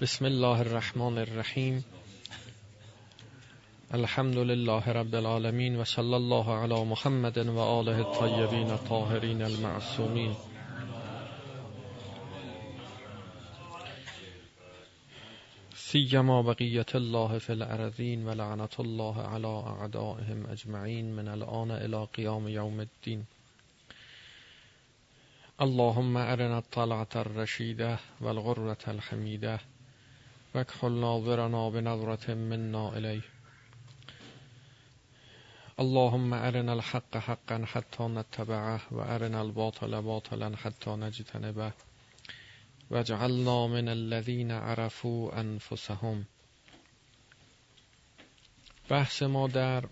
بسم الله الرحمن الرحیم الحمد لله رب العالمین و صلی الله علی محمد و آله الطیبین الطاهرین المعصومین سیما بقیت الله فی الارضین و لعنت الله علی أعدائهم اجمعین من الآن إلى قیام یوم الدین اللهم أرنا الطلعة الرشیده والغرة الحمیده واكحل ناظرنا بنظرة منا إليه. اللهم أرنا الحق حقا حتى نتبعه وأرنا الباطل باطلا حتى نجتنبه. واجعلنا من الذين عرفوا أنفسهم. بحث ما در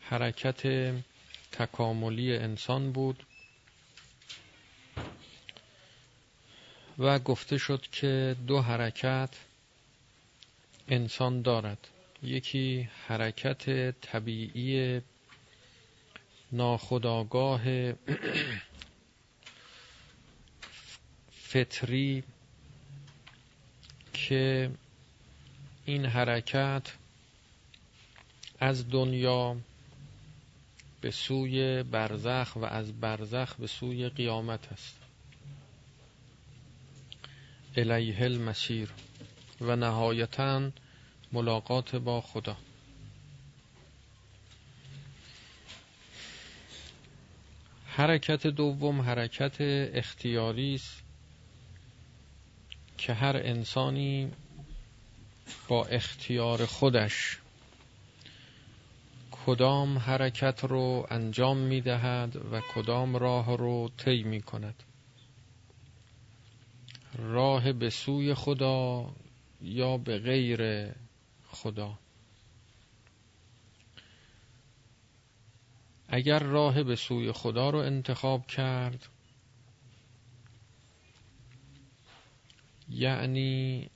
حرکت تکاملی انسان بود. و گفته شد که دو حرکت انسان دارد. یکی حرکت طبیعی ناخداگاه فطری که این حرکت از دنیا به سوی برزخ و از برزخ به سوی قیامت است. الیه المسیر و نهایتا ملاقات با خدا. حرکت دوم حرکت اختیاری است که هر انسانی با اختیار خودش کدام حرکت رو انجام می دهد و کدام راه رو طی می کند راه به سوی خدا یا به غیر خدا. اگر راه به سوی خدا رو انتخاب کرد یعنی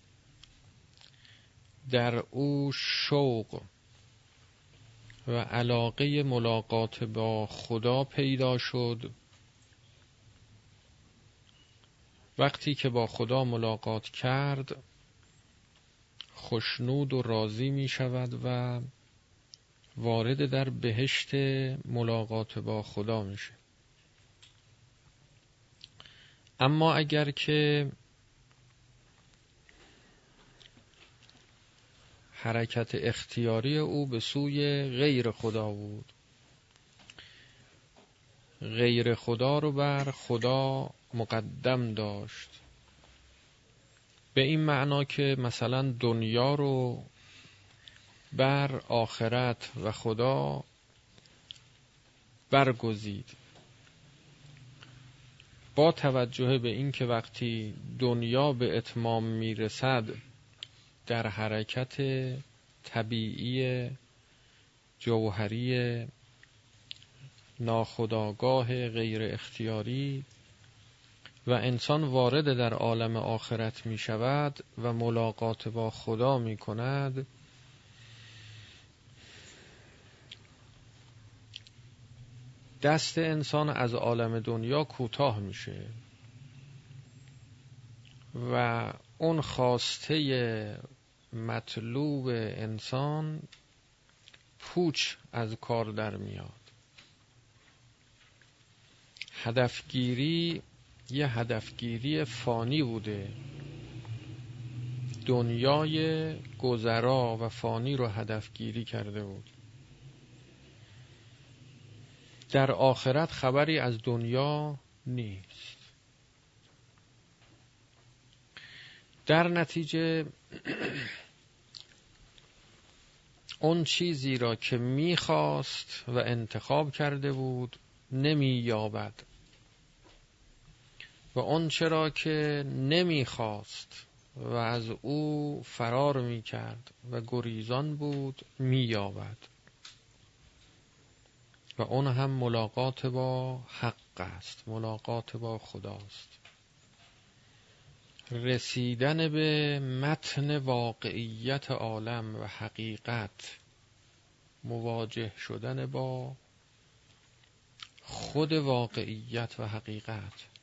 در او شوق و علاقه ملاقات با خدا پیدا شد وقتی که با خدا ملاقات کرد خشنود و راضی می شود و وارد در بهشت ملاقات با خدا میشه اما اگر که حرکت اختیاری او به سوی غیر خدا بود غیر خدا رو بر خدا مقدم داشت. به این معنا که مثلا دنیا رو بر آخرت و خدا برگزید. با توجه به اینکه وقتی دنیا به اتمام می‌رسد در حرکت طبیعی جوهری ناخداگاه غیر اختیاری و انسان وارد در عالم آخرت می شود و ملاقات با خدا می کند. دست انسان از عالم دنیا کوتاه میشه و اون خواسته مطلوب انسان پوچ از کار در میاد. هدفگیری یه هدفگیری فانی بوده. دنیای گذرا و فانی رو هدفگیری کرده بود. در آخرت خبری از دنیا نیست. در نتیجه اون چیزی را که می‌خواست و انتخاب کرده بود نمییابد. و اون چرا که نمی‌خواست و از او فرار می‌کرد و گریزان بود مییابد. و اون هم ملاقات با حق است ملاقات با خداست. رسیدن به متن واقعیت عالم و حقیقت مواجه شدن با خود واقعیت و حقیقت.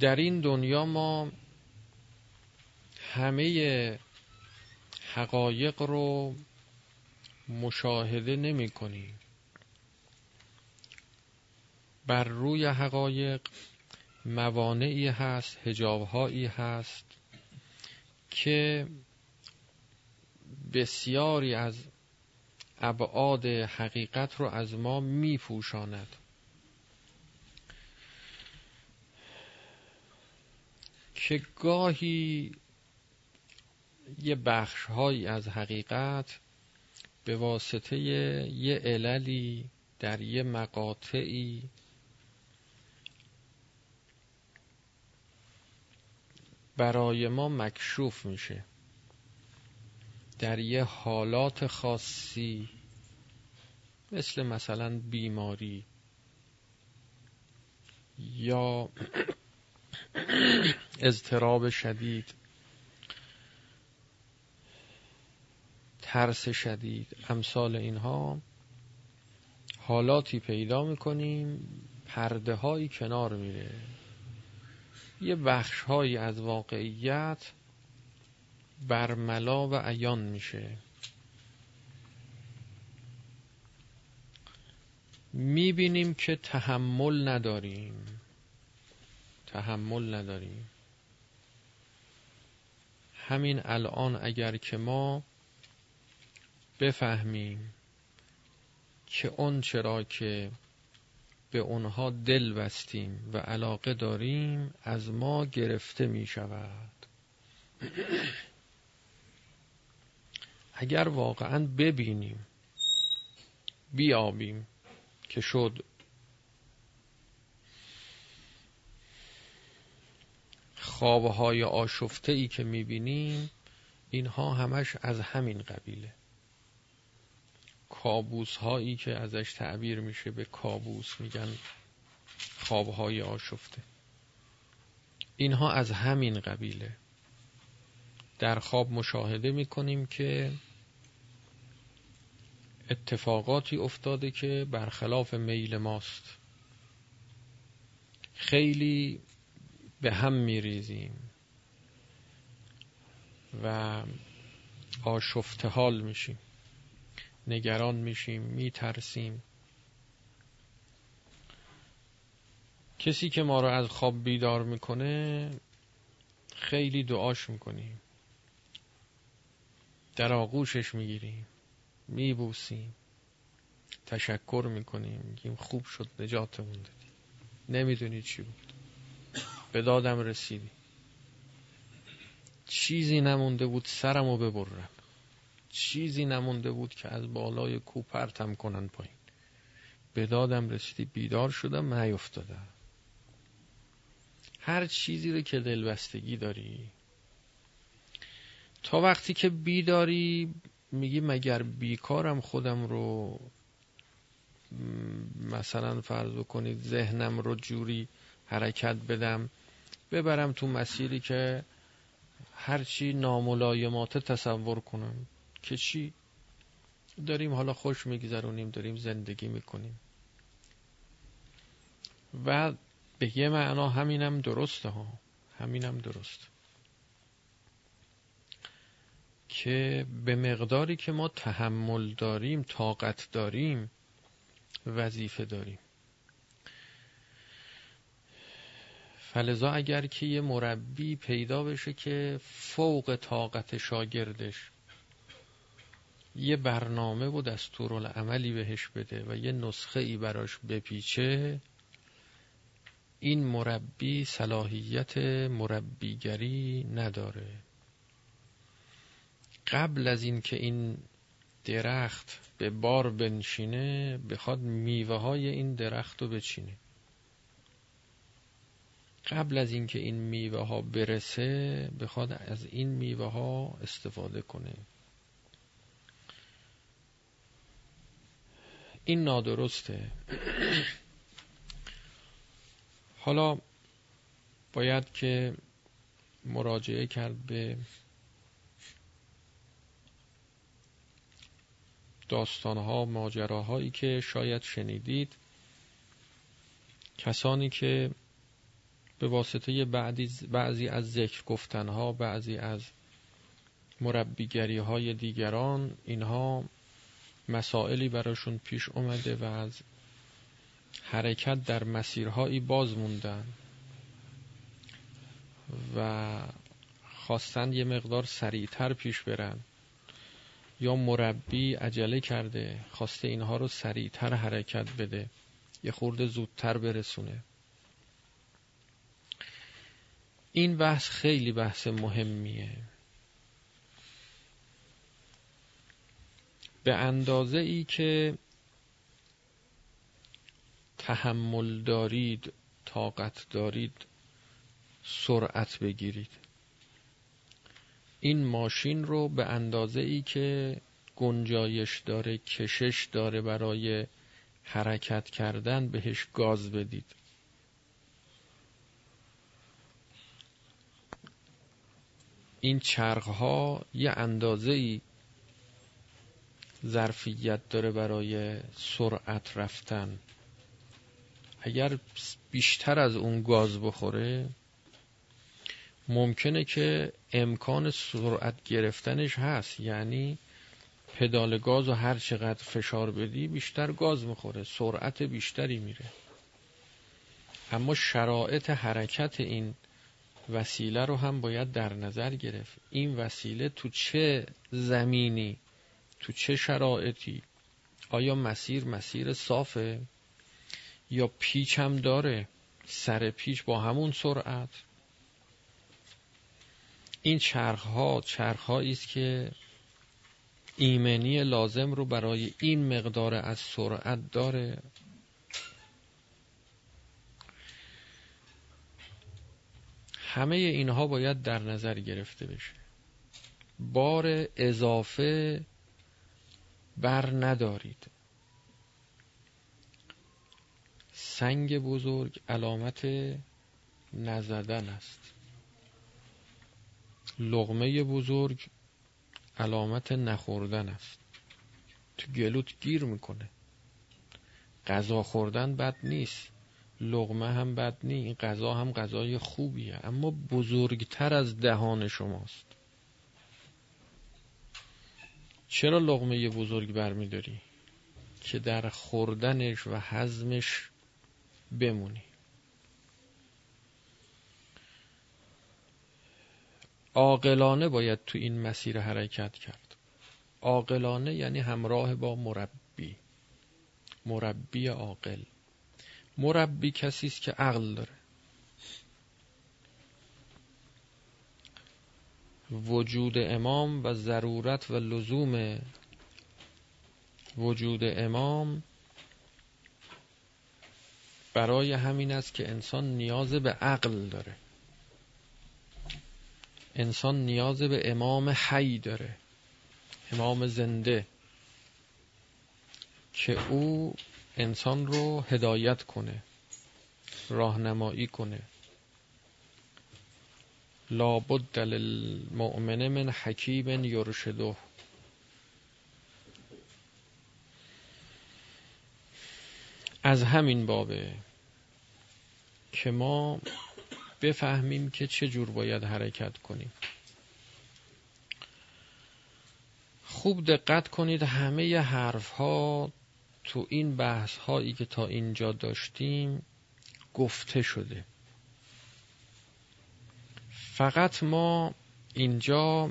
در این دنیا ما همه حقایق رو مشاهده نمی کنیم. بر روی حقایق موانعی هست هجابهایی هست که بسیاری از ابعاد حقیقت رو از ما میپوشاند. که گاهی یه بخش از حقیقت به واسطه یه عللی در یه مقاطعی برای ما مکشوف میشه. در یه حالات خاصی مثل مثلا بیماری یا اضطراب شدید. ترس شدید. امثال اینها. حالاتی پیدا می‌کنیم. پرده هایی کنار میره. یه بخش هایی از واقعیت برملا و عیان میشه. می‌بینیم که تحمل نداریم. تحمل نداریم. همین الان اگر که ما بفهمیم که اون چرا که به اونها دل بستیم و علاقه داریم از ما گرفته می شود. اگر واقعا ببینیم بیابیم که شد خوابهای آشفته ای که می‌بینیم اینها همش از همین قبیله. کابوس هایی که ازش تعبیر میشه به کابوس میگن خوابهای آشفته. اینها از همین قبیله. در خواب مشاهده می‌کنیم که اتفاقاتی افتاده که برخلاف میل ماست. خیلی به هم میریزیم و آشفته حال میشیم نگران میشیم میترسیم. کسی که ما رو از خواب بیدار می‌کنه خیلی دعاش می‌کنیم. در آغوشش می‌گیریم میبوسیم. تشکر می‌کنیم میگیم خوب شد نجاتمون دادی. نمی‌دونی چی بود. به دادم رسیدی. چیزی نمونده بود سرمو ببرم. چیزی نمونده بود که از بالای کو پرتم کنن پایین. به دادم رسیدی بیدار شدم نیفتادم. هر چیزی رو که دلبستگی داری. تا وقتی که بیداری میگی مگر بیکارم خودم رو؟ مثلا فرض کنید ذهنم رو جوری حرکت بدم ببرم تو مسیری که هرچی ناملایمات تصور کنم که چی. داریم حالا خوش میگذرونیم داریم زندگی می‌کنیم. و به یه معنا همینم درسته ها. همینم درست که به مقداری که ما تحمل داریم طاقت داریم وظیفه داریم. فلزا اگر که یه مربی پیدا بشه که فوق طاقت شاگردش یه برنامه و دستورالعملی بهش بده و یه نسخه ای براش بپیچه این مربی صلاحیت مربیگری نداره. قبل از اینکه این درخت به بار بنشینه بخواد میوه های این درخت رو بچینه. قبل از اینکه این میوه ها برسه بخواد از این میوه ها استفاده کنه. این نادرسته. حالا باید که مراجعه کرد به داستانها ماجراهایی که شاید شنیدید. کسانی که به واسطه بعضی از ذکر گفتنها بعضی از مربیگری های دیگران اینها مسائلی براشون پیش اومده و از حرکت در مسیرهایی باز موندن و خواستن یه مقدار سریعتر پیش برن. یا مربی عجله کرده خواسته اینها رو سریعتر حرکت بده یه خورده زودتر برسونه. این بحث خیلی بحث مهمیه. به اندازه ای که تحمل دارید طاقت دارید سرعت بگیرید. این ماشین رو به اندازه ای که گنجایش داره کشش داره برای حرکت کردن بهش گاز بدید. این چرخ ها یه اندازه ای ظرفیت داره برای سرعت رفتن. اگر بیشتر از اون گاز بخوره ممکنه که امکان سرعت گرفتنش هست. یعنی پدال گاز و هر چقدر فشار بدی بیشتر گاز می‌خوره سرعت بیشتری میره. اما شرایط حرکت این وسیله رو هم باید در نظر گرفت. این وسیله تو چه زمینی تو چه شرایطی؟ آیا مسیر مسیر صافه؟ یا پیچ هم داره؟ سر پیچ با همون سرعت؟ این چرخ ها چرخ است که ایمنی لازم رو برای این مقدار از سرعت داره. همه اینها باید در نظر گرفته بشه. بار اضافه بر ندارید. سنگ بزرگ علامت نزدن است. لغمه بزرگ علامت نخوردن است. تو گلوت گیر می‌کنه. غذا خوردن بد نیست. لغمه هم بد نیست غذا هم غذای خوبیه. اما بزرگتر از دهان شماست. چرا لغمه بزرگ برمیداری؟ که در خوردنش و حزمش بمونی. عاقلانه باید تو این مسیر حرکت کرد. عاقلانه یعنی همراه با مربی. مربی عاقل. مربی کسی است که عقل داره. وجود امام و ضرورت و لزوم وجود امام برای همین است که انسان نیاز به عقل داره. انسان نیاز به امام حی داره. امام زنده. که او انسان رو هدایت کنه راهنمایی کنه. لابد للمؤمن من حکیم یرشده. از همین بابه که ما بفهمیم که چه جور باید حرکت کنیم. خوب دقت کنید همه حرف ها تو این بحث هایی که تا اینجا داشتیم گفته شده. فقط ما اینجا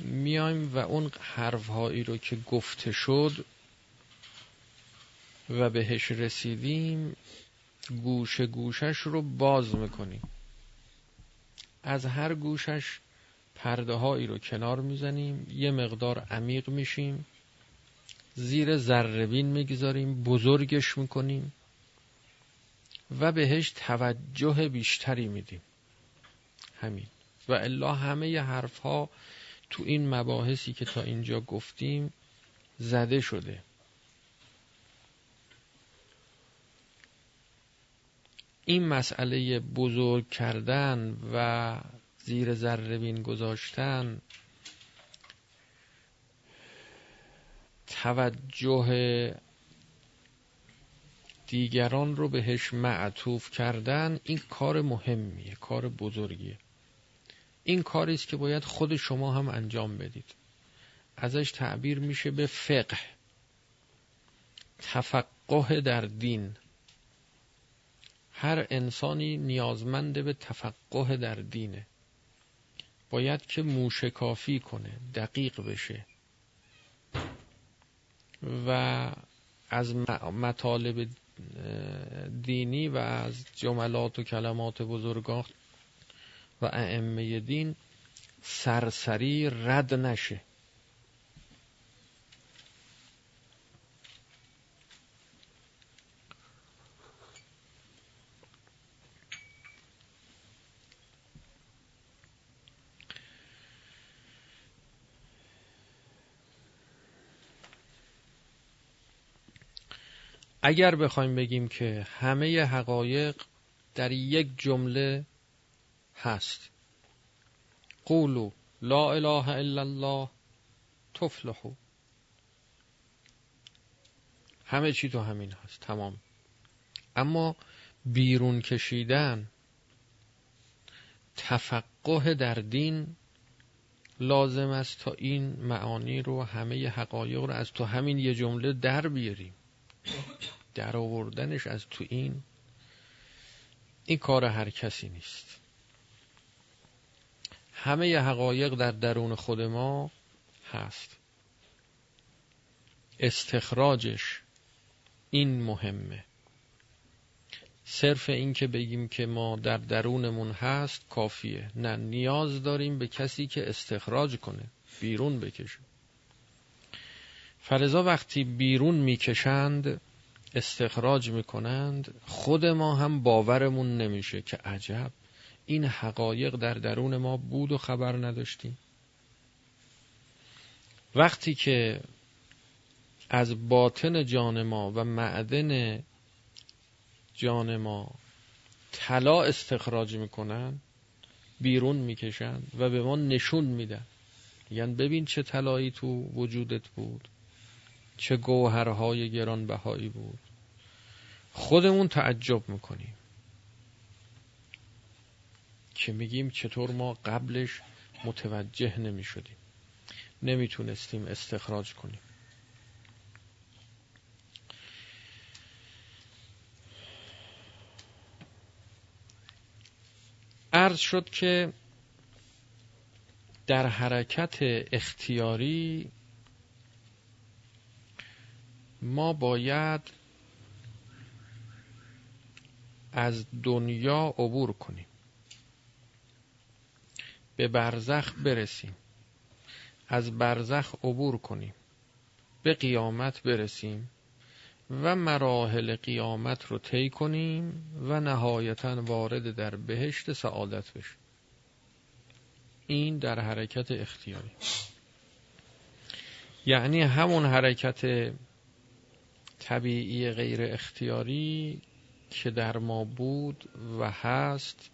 میایم و اون حرف هایی رو که گفته شد و بهش رسیدیم گوشه گوشش رو باز می‌کنیم. از هر گوشش پرده هایی رو کنار می‌زنیم یه مقدار عمیق میشیم. زیر ذربین می‌گذاریم بزرگش می‌کنیم و بهش توجه بیشتری میدیم. همین. و الا همه حرف ها تو این مباحثی که تا اینجا گفتیم زده شده. این مسئله بزرگ کردن و زیر ذره گذاشتن توجه دیگران رو بهش معطوف کردن این کار مهمیه کار بزرگیه. این کاری است که باید خود شما هم انجام بدید. ازش تعبیر میشه به فقه. تفقه در دین. هر انسانی نیازمنده به تفقه در دینه. باید که موشکافی کنه دقیق بشه. و از مطالب دینی و از جملات و کلمات بزرگان و ائمه دین سرسری رد نشه. اگر بخوایم بگیم که همه حقایق در یک جمله هست. قولو لا اله الا الله تفلحو. همه چی تو همین هست تمام. اما بیرون کشیدن تفقه در دین لازم است تا این معانی رو همه حقایق رو از تو همین یه جمله در بیاریم. در آوردنش از تو این این کار هر کسی نیست. همه حقایق در درون خود ما هست. استخراجش این مهمه. صرف این که بگیم که ما در درونمون هست کافیه. نه نیاز داریم به کسی که استخراج کنه بیرون بکشه. فرضا وقتی بیرون می‌کشند استخراج می‌کنند خود ما هم باورمون نمیشه که عجب این حقایق در درون ما بود و خبر نداشتیم. وقتی که از باطن جان ما و معدن جان ما طلا استخراج می‌کنن بیرون می‌کشن و به ما نشون میدن. یعنی ببین چه طلایی تو وجودت بود. چه گوهرهای گرانبهایی بود. خودمون تعجب می‌کنیم. که میگیم چطور ما قبلش متوجه نمی‌شدیم. نمی‌تونستیم استخراج کنیم. عرض شد که در حرکت اختیاری ما باید از دنیا عبور کنیم. به برزخ برسیم. از برزخ عبور کنیم. به قیامت برسیم و مراحل قیامت رو طی کنیم و نهایتا وارد در بهشت سعادت بشیم. این در حرکت اختیاری. یعنی همون حرکت طبیعی غیر اختیاری که در ما بود و هست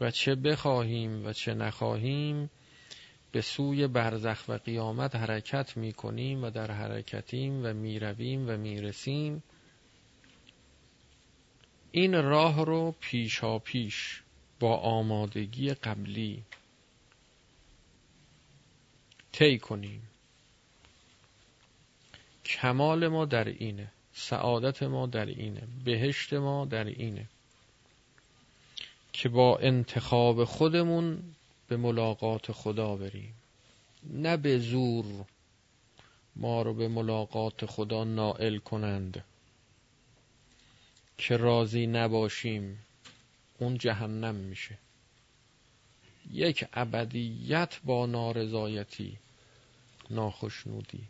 و چه بخواهیم و چه نخواهیم به سوی برزخ و قیامت حرکت می کنیم و در حرکتیم و می رویم و می رسیم این راه رو پیشا پیش با آمادگی قبلی طی کنیم. کمال ما در اینه. سعادت ما در اینه بهشت ما در اینه که با انتخاب خودمون به ملاقات خدا بریم. نه به زور ما رو به ملاقات خدا نائل کنند که راضی نباشیم اون جهنم میشه. یک ابدیت با نارضایتی ناخشنودی.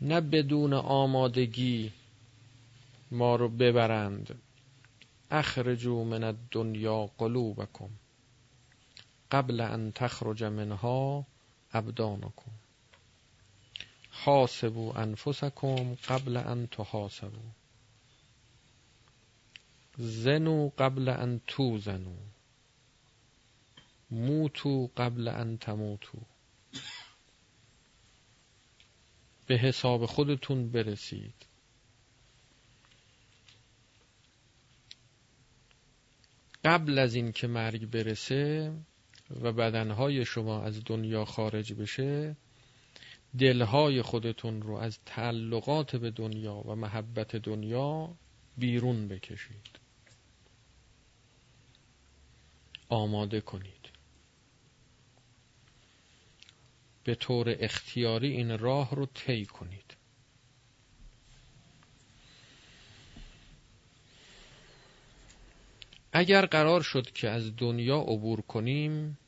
نه بدون آمادگی ما رو ببرند. اخرجو من الدنیا قلوبکم قبل ان تخرج منها ابدانکم. حاسبو انفسکم قبل ان تحاسبو زنو قبل ان توزنو موتو قبل ان تموتو به حساب خودتون برسید. قبل از این که مرگ برسه و بدنهای شما از دنیا خارج بشه دلهای خودتون رو از تعلقات به دنیا و محبت دنیا بیرون بکشید. آماده کنید. به طور اختیاری این راه رو طی کنید. اگر قرار شد که از دنیا عبور کنیم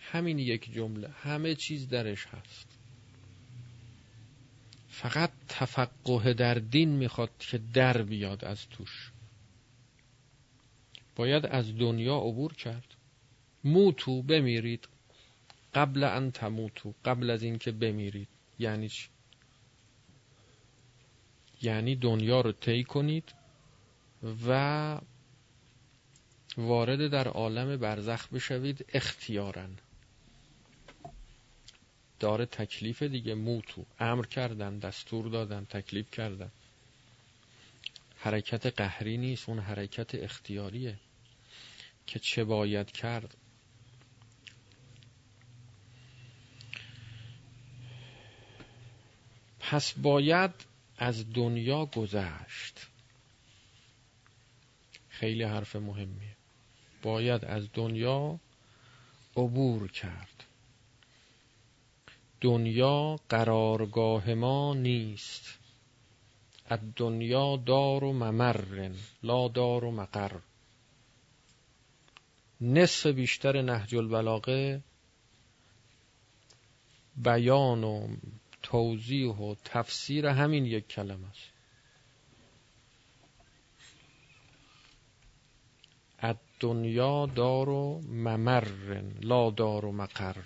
همین یک جمله همه چیز درش هست. فقط تفقه در دین می‌خواد که در بیاد از توش. باید از دنیا عبور کرد. موتو بمیرید قبل ان تموتو قبل از اینکه بمیرید. یعنی چی؟ یعنی دنیا رو طی کنید و وارد در عالم برزخ بشوید اختیارا. داره تکلیف دیگه موتو. امر کردن دستور دادن تکلیف کردن. حرکت قهری نیست اون حرکت اختیاریه که چه باید کرد. پس باید از دنیا گذشت. خیلی حرف مهمیه. باید از دنیا عبور کرد. دنیا قرارگاه ما نیست. از دنیا دار و ممرن لا دار و مقر. نصف بیشتر نهج البلاغه بیان و توضیح و تفسیر همین یک کلمه است. دنیا دار و ممرن لا دار و مقر.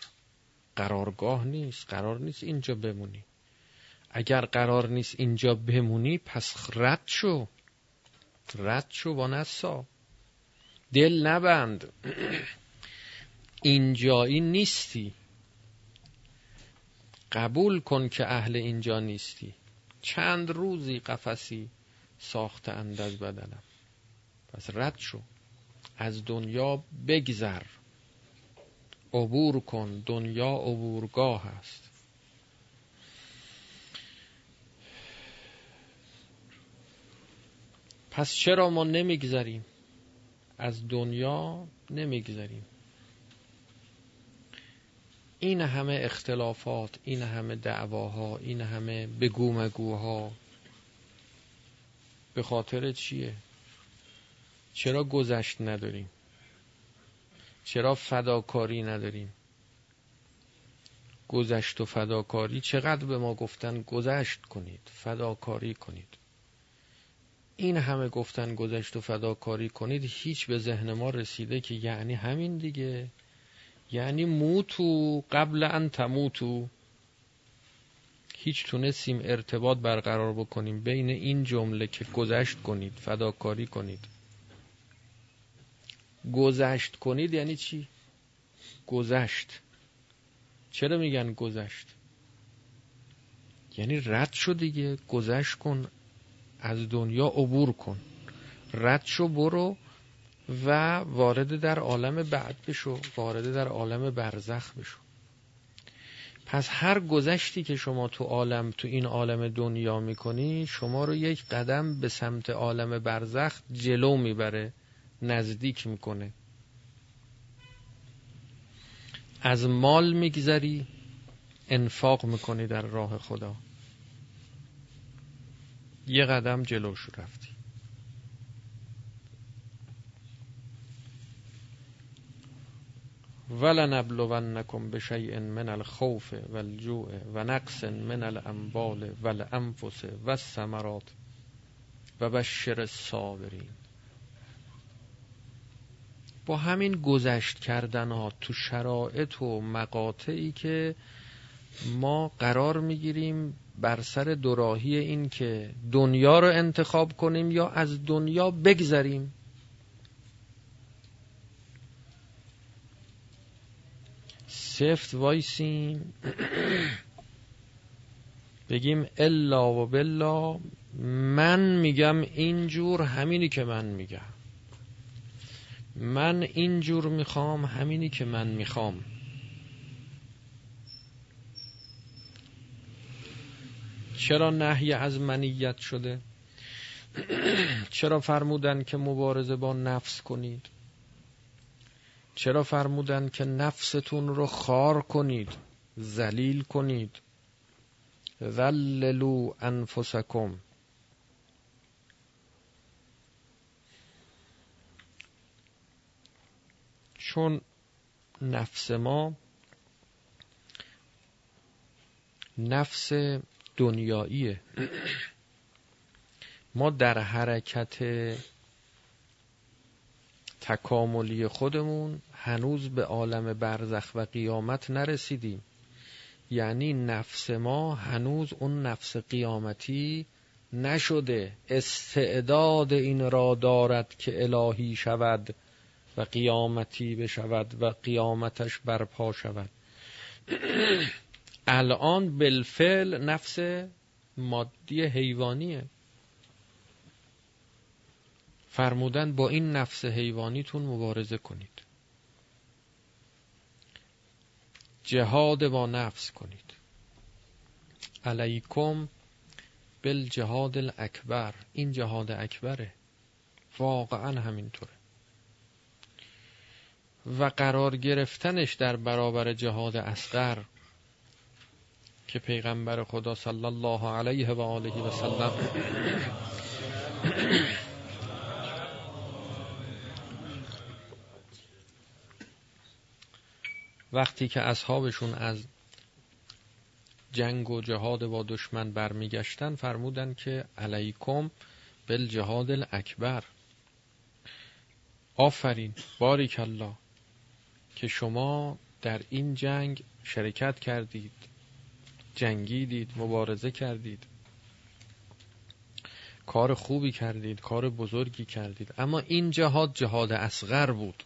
قرارگاه نیست قرار نیست اینجا بمونی. اگر قرار نیست اینجا بمونی پس رد شو. رد شو با نسا. دل نبند. اینجایی نیستی. قبول کن که اهل اینجا نیستی. چند روزی قفسی ساخته اند از بدنم. پس رد شو. از دنیا بگذر. عبور کن. دنیا عبورگاه است. پس چرا ما نمیگذریم؟ از دنیا نمیگذریم. این همه اختلافات این همه دعواها این همه بگو مگوها به خاطر چیه؟ چرا گذشت نداریم؟ چرا فداکاری نداریم؟ گذشت و فداکاری چقدر به ما گفتن گذشت کنید فداکاری کنید. این همه گفتن گذشت و فداکاری کنید هیچ به ذهن ما رسیده که یعنی همین دیگه. یعنی موتو قبل ان تموتو هیچ تونستیم ارتباط برقرار بکنیم بین این جمله که گذشت کنید فداکاری کنید گذشت کنید یعنی چی؟ گذشت چرا میگن گذشت؟ یعنی رد شو دیگه گذشت کن از دنیا عبور کن رد شو برو و وارد در عالم بعد بشو وارد در عالم برزخ بشو. پس هر گذشتی که شما تو عالم تو این عالم دنیا می‌کنی شما رو یک قدم به سمت عالم برزخ جلو می‌بره نزدیک می‌کنه. از مال میگذری انفاق می‌کنی در راه خدا. یه قدم جلوش رفتی. ولنبلونکم بشیء من الخوف والجوع و نقص من الاموال والانفس والثمرات و بشر الصابرین. با همین گذشت کردن ها تو شرایط و مقاطعی که ما قرار می‌گیریم بر سر دوراهی این که دنیا رو انتخاب کنیم یا از دنیا بگذریم. سفت وایسیم. بگیم الا و بلا. من میگم اینجور همینی که من میگم. من اینجور می‌خوام همینی که من می‌خوام. چرا نهی از منیت شده؟ چرا فرمودن که مبارزه با نفس کنید؟ چرا فرمودن که نفستون رو خار کنید ذلیل کنید؟ ذللوا انفسکم. چون نفس ما نفس دنیاییه. ما در حرکت تکاملی خودمون هنوز به عالم برزخ و قیامت نرسیدیم. یعنی نفس ما هنوز اون نفس قیامتی نشده. استعداد این را دارد که الهی شود و قیامتی بشود و قیامتش برپا شود. الان بالفعل نفس مادی حیوانیه. فرمودن با این نفس حیوانیتون مبارزه کنید. جهاد با نفس کنید. علیکم بالجهاد الاکبر. این جهاد اکبره. واقعا همینطوره. و قرار گرفتنش در برابر جهاد اصغر که پیغمبر خدا صلی الله علیه و آله و سلم وقتی که اصحابشون از جنگ و جهاد با دشمن برمیگشتن فرمودن که علیکم بالجهاد الاکبر. آفرین باریک الله که شما در این جنگ شرکت کردید جنگیدید مبارزه کردید. کار خوبی کردید کار بزرگی کردید. اما این جهاد جهاد اصغر بود.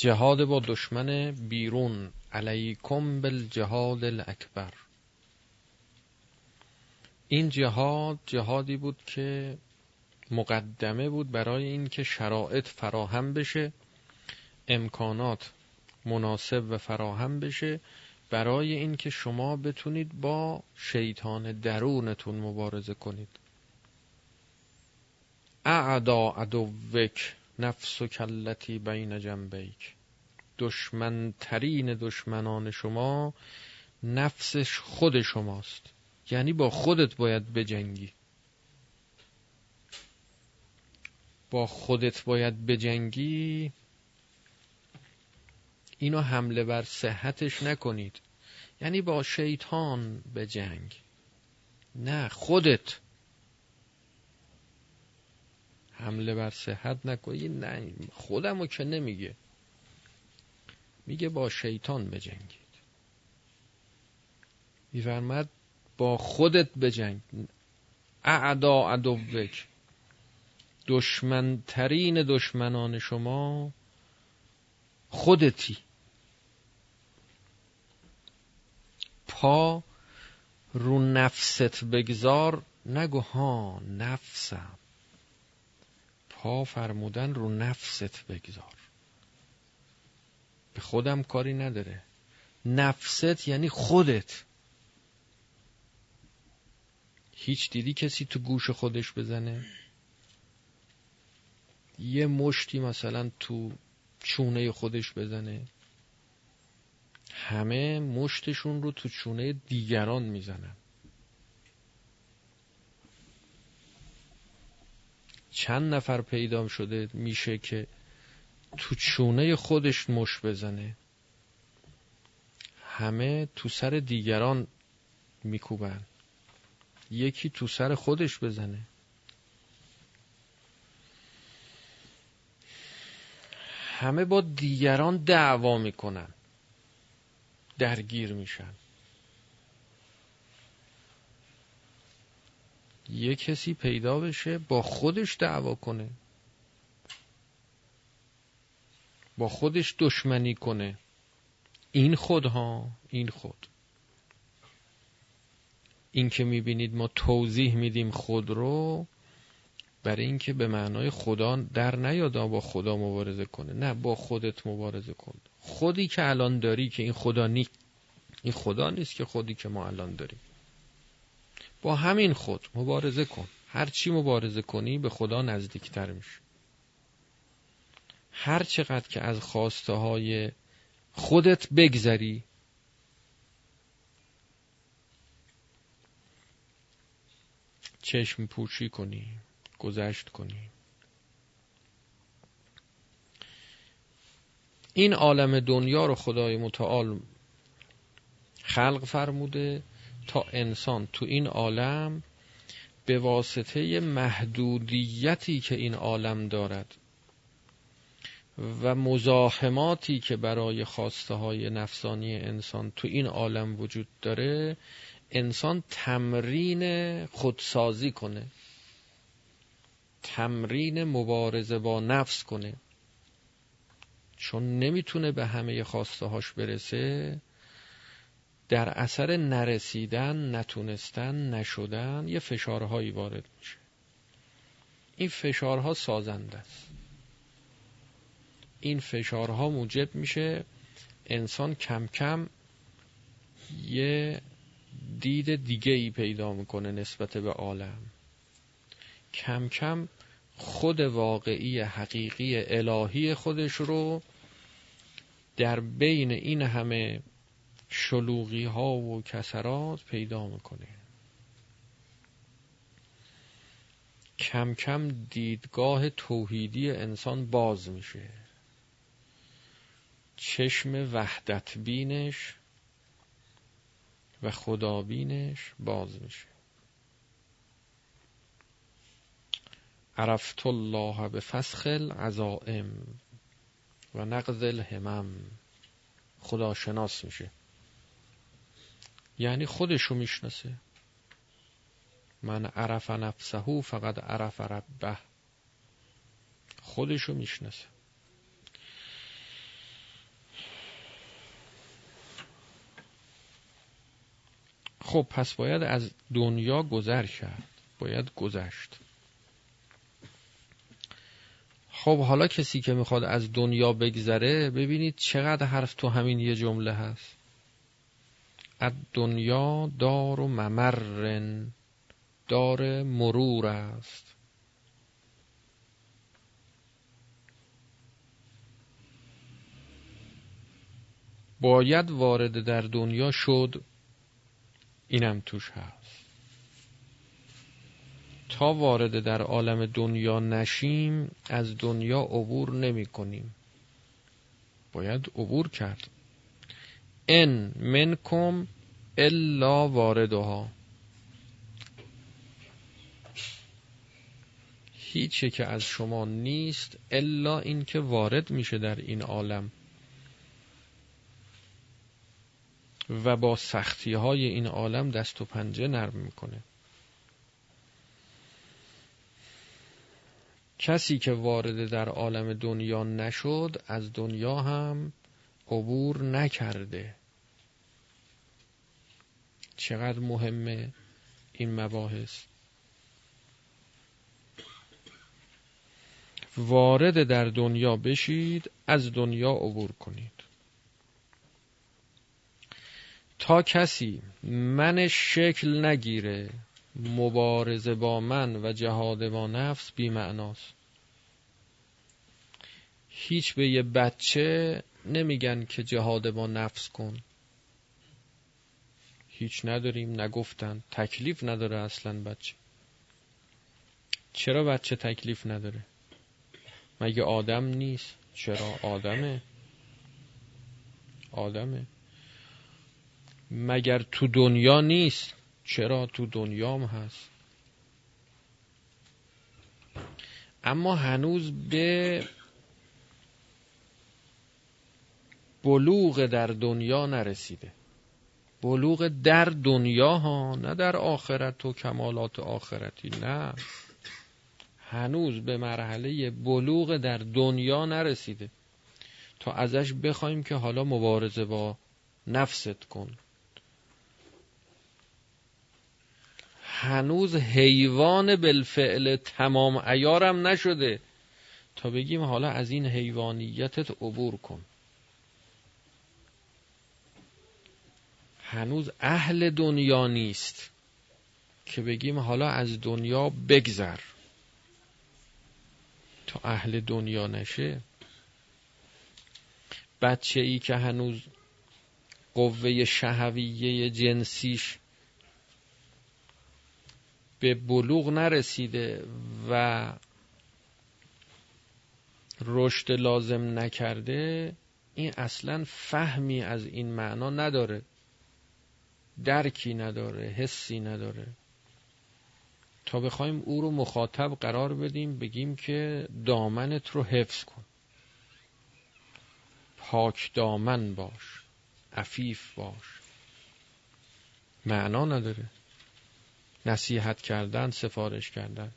جهاد با دشمن بیرون علیکم بالجهاد الاکبر. این جهاد جهادی بود که مقدمه بود برای اینکه شرایط فراهم بشه امکانات مناسب و فراهم بشه. برای اینکه شما بتونید با شیطان درونتون مبارزه کنید. اعدا عدوک. نفس و کلتی بین جنبیک. دشمن ترین دشمنان شما نفسش خود شماست. یعنی با خودت باید بجنگی. با خودت باید بجنگی. اینو حمله بر صحتش نکنید. یعنی با شیطان به جنگ نه خودت. حمله بر صحت نکنید نه خودمو که نمیگه. میگه با شیطان بجنگید. میفرمد با خودت بجنگ. اعدا عدوک. دشمنترین دشمنان شما خودتی. پا رو نفست بگذار. نگو ها نفسم. پا فرمودن رو نفست بگذار. به خودم کاری نداره. نفست یعنی خودت. هیچ دیدی کسی تو گوش خودش بزنه؟ یه مشتی مثلا تو چونه خودش بزنه؟ همه مشتشون رو تو چونه دیگران می‌زنن. چند نفر پیدا شده میشه که تو چونه خودش مش بزنه. همه تو سر دیگران میکوبن. یکی تو سر خودش بزنه. همه با دیگران دعوا می‌کنن. درگیر میشن. یه کسی پیدا بشه با خودش دعوا کنه. با خودش دشمنی کنه. این خودها این خود. این که می‌بینید ما توضیح میدیم خود رو برای اینکه به معنای خدا در نیاد با خدا مبارزه کنه. نه با خودت مبارزه کن. خودی که الان داری که این خدا نی این خدا نیست که خودی که ما الان داریم. با همین خود مبارزه کن. هر چی مبارزه کنی به خدا نزدیکتر میشه هر چقدر که از خواسته های خودت بگذری چشم پوشی کنی گذشت کنی. این عالم دنیا رو خدای متعال خلق فرموده. تا انسان تو این عالم به واسطه محدودیتی که این عالم دارد و مزاحماتی که برای خواسته های نفسانی انسان تو این عالم وجود داره انسان تمرین خودسازی کنه تمرین مبارزه با نفس کنه. چون نمی‌تونه به همه خواسته هاش برسه در اثر نرسیدن نتونستن نشدن یه فشارهایی وارد میشه. این فشارها سازنده است. این فشارها موجب میشه انسان کم کم یه دید دیگه ای پیدا می‌کنه نسبت به عالم. کم کم خود واقعی حقیقی الهی خودش رو در بین این همه شلوغی ها و کسرات پیدا می‌کنه. کم کم دیدگاه توحیدی انسان باز میشه. چشم وحدت بینش و خدابینش باز میشه. عرفت الله به فسخ العزائم و نقض الهمم. خدا شناس میشه. یعنی خودشو می‌شناسه. من عرف نفسه فقط عرف ربه. خودشو می‌شناسه. خب پس باید از دنیا گذر کرد. باید گذشت. خب حالا کسی که می‌خواد از دنیا بگذره ببینید چقدر حرف تو همین یه جمله هست. از دنیا دار و ممرن دار مرور است. باید وارد در دنیا شد اینم توش هست. تا وارد در عالم دنیا نشیم از دنیا عبور نمی کنیم. باید عبور کرد. ان منکم الا واردها. هیچی که از شما نیست الا اینکه وارد میشه در این عالم. و با سختی های این عالم دست و پنجه نرم می‌کنه. کسی که وارد در عالم دنیا نشد از دنیا هم عبور نکرده. چقدر مهمه این مباحث. وارد در دنیا بشید از دنیا عبور کنید. تا کسی من شکل نگیره مبارزه با من و جهاد با نفس بی معناست هیچ به یه بچه نمیگن که جهاد با نفس کن. هیچ نداریم نگفتن. تکلیف نداره اصلا بچه. چرا بچه تکلیف نداره؟ مگه آدم نیست؟ چرا آدمه؟ آدمه. مگر تو دنیا نیست؟ چرا تو دنیام هست؟ اما هنوز به بلوغ در دنیا نرسیده. بلوغ در دنیا ها نه در آخرت و کمالات آخرتی نه. هنوز به مرحله بلوغ در دنیا نرسیده. تا ازش بخوایم که حالا مبارزه با نفست کن. هنوز حیوان بالفعل تمام ایارم نشده. تا بگیم حالا از این حیوانیتت عبور کن. هنوز اهل دنیا نیست که بگیم حالا از دنیا بگذر. تا اهل دنیا نشه بچه ای که هنوز قوه شهویه جنسیش به بلوغ نرسیده و رشد لازم نکرده این اصلا فهمی از این معنا نداره. درکی نداره حسی نداره. تا بخوایم او رو مخاطب قرار بدیم بگیم که دامنت رو حفظ کن. پاک دامن باش عفیف باش. معنا نداره. نصیحت کردن سفارش کردن.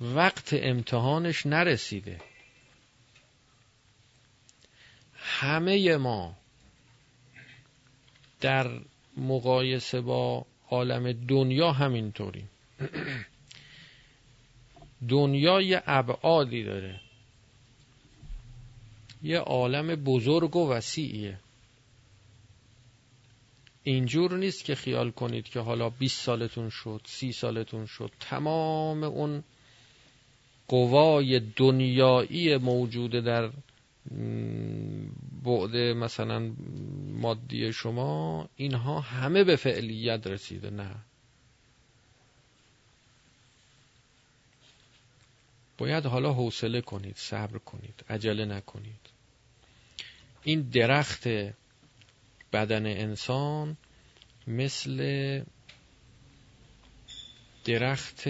وقت امتحانش نرسیده. همه ما در مقایسه با عالم دنیا همینطوری. دنیا یه ابعادی داره. یه عالم بزرگ و وسیعیه. اینجور نیست که خیال کنید که حالا 20 سالتون شد سی سالتون شد. تمام اون قوای دنیایی موجوده در بعد مثلا مادی شما اینها همه به فعلیت رسیده نه. باید حالا حوصله کنید صبر کنید عجله نکنید. این درخت بدن انسان مثل درخت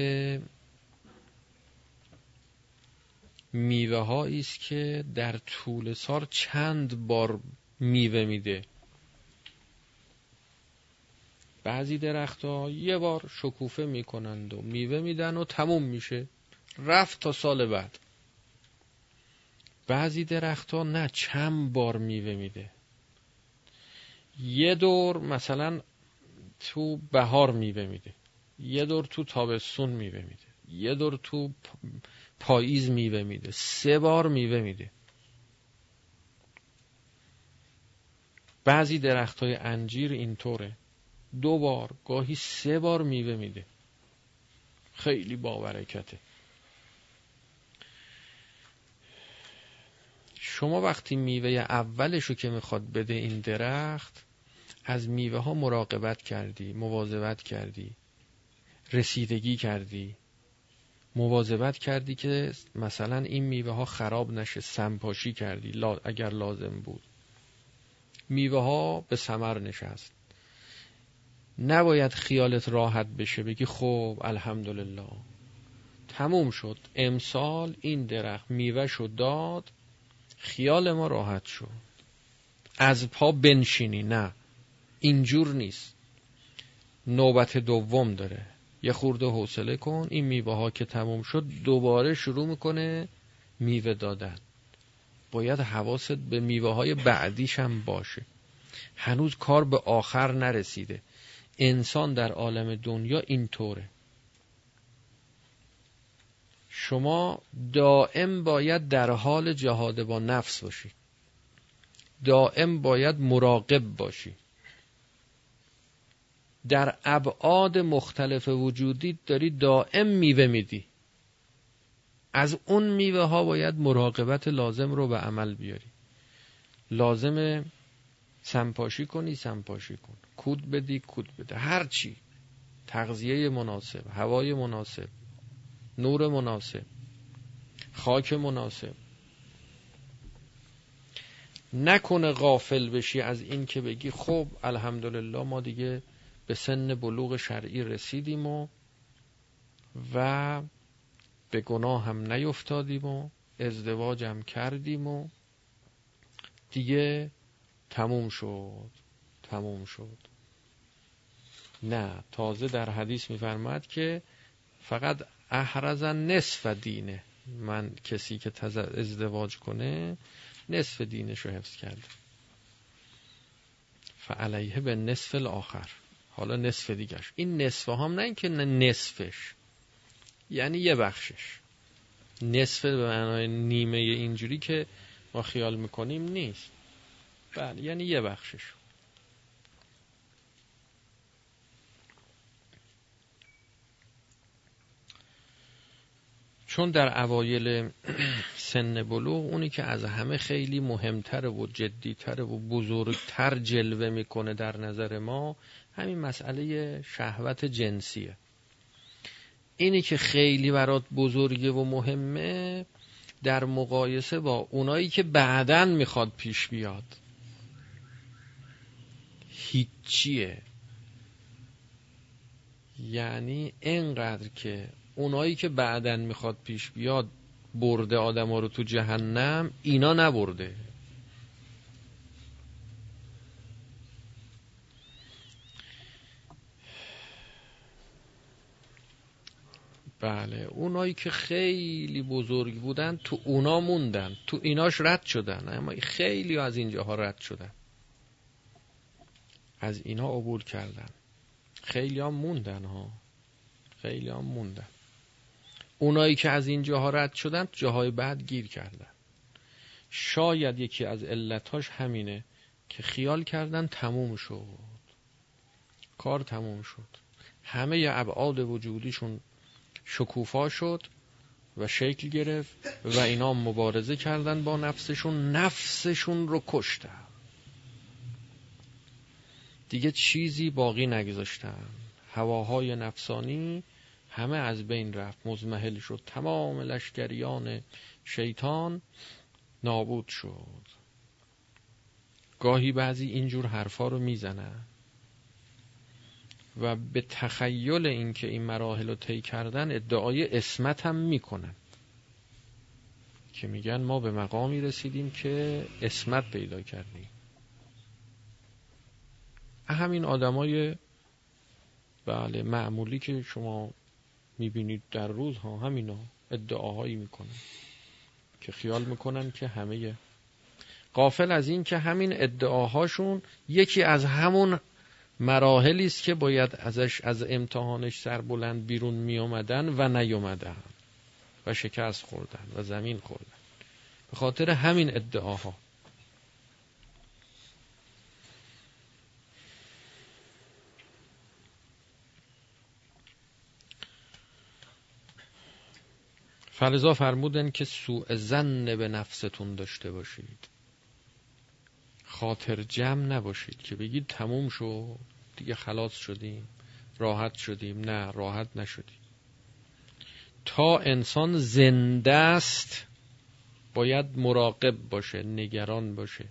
میوه است که در طول سال چند بار میوه میده. بعضی درختها یه بار شکوفه می‌کنند و میوه میدن و تموم میشه. رفت تا سال بعد. بعضی درختها نه چند بار میوه میده. یه دور مثلا تو بهار میوه میده. یه دور تو تابستون میوه میده. یه دور تو پاییز میوه میده. سه بار میوه میده. بعضی درخت های انجیر اینطوره. دو بار گاهی سه بار میوه میده. خیلی باورکته. شما وقتی میوه اولش رو که می‌خواد بده این درخت از میوه ها مراقبت کردی مواظبت کردی رسیدگی کردی. مواظبت کردی که مثلا این میوه ها خراب نشه سمپاشی کردی اگر لازم بود. میوه ها به سمر نشست. نباید خیالت راحت بشه بگی خب الحمدلله. تموم شد. امسال این درخت میوه شد داد خیال ما راحت شد. از پا بنشینی نه. اینجور نیست. نوبت دوم داره. یه خورده حوصله کن. این میوه ها که تموم شد دوباره شروع می‌کنه میوه دادن. باید حواست به میوه های بعدیش هم باشه. هنوز کار به آخر نرسیده. انسان در عالم دنیا اینطوره. شما دائم باید در حال جهاد با نفس باشی. دائم باید مراقب باشی. در ابعاد مختلف وجودی داری دائم میوه میدی. از اون میوه ها باید مراقبت لازم رو به عمل بیاری. لازم سمپاشی کنی سمپاشی کن. کود بدی کود بده. هر چی. تغذیه مناسب هوای مناسب نور مناسب خاک مناسب. نکنه غافل بشی از این که بگی خب الحمدلله ما دیگه به سن بلوغ شرعی رسیدیم و و به گناه هم نیفتادیم و ازدواجم کردیم و دیگه تموم شد. تموم شد. نه تازه در حدیث میفرماد که فقط احرزن نصف دینه. من کسی که ازدواج کنه نصف دینش رو حفظ کرده. فعلیه به نصف الاخر. حالا نصف دیگرش. این نصف هم نه اینکه نصفش یعنی یه بخشش. نصف به معنای نیمه اینجوری که ما خیال می‌کنیم نیست. بله یعنی یه بخشش. چون در اوایل سن بلوغ اونی که از همه خیلی مهمتر و جدیتر و بزرگتر جلوه می‌کنه در نظر ما همین مسئله شهوت جنسیه. اینی که خیلی برات بزرگه و مهمه در مقایسه با اونایی که بعدن می‌خواد پیش بیاد. هیچیه. یعنی اینقدر که اونایی که بعدن می‌خواد پیش بیاد برده آدم رو تو جهنم اینا نبرده. بله. اونایی که خیلی بزرگ بودن تو اونا موندن. تو ایناش رد شدن. اما خیلی از اینجاها رد شدن. از اینا عبور کردن. خیلی هم موندن ها. خیلی هم موندن. اونایی که از این جاها رد شدن جاهای بعد گیر کردن. شاید یکی از علتاش همینه که خیال کردن تموم شد. کار تموم شد. همه ابعاد وجودیشون شکوفا شد و شکل گرفت و اینا مبارزه کردن با نفسشون نفسشون رو کشتن. دیگه چیزی باقی نگذاشتن. هواهای نفسانی همه از بین رفت. مزمحل شد تمام لشکریان شیطان نابود شد. گاهی بعضی اینجور حرفا رو می‌زنن. و به تخیل اینکه این مراحل رو طی کردن ادعای اسمت هم می‌کنن. که میگن ما به مقامی رسیدیم که اسمت پیدا کردیم. همین آدمای بله معمولی که شما می‌بینید در روز ها همینا ادعاهایی می‌کنن که خیال می‌کنن که همه قافل از این که همین ادعاهاشون یکی از همون مراحلی است که باید ازش از امتحانش سربلند بیرون می اومدن و نیومدن و شکست خوردن و زمین خوردن. به خاطر همین ادعاها. فلزا فرمودن که سوء زن به نفستون داشته باشید. خاطر جمع نباشید که بگید تموم شد دیگه خلاص شدیم راحت شدیم. نه راحت نشدیم. تا انسان زنده است باید مراقب باشه نگران باشه.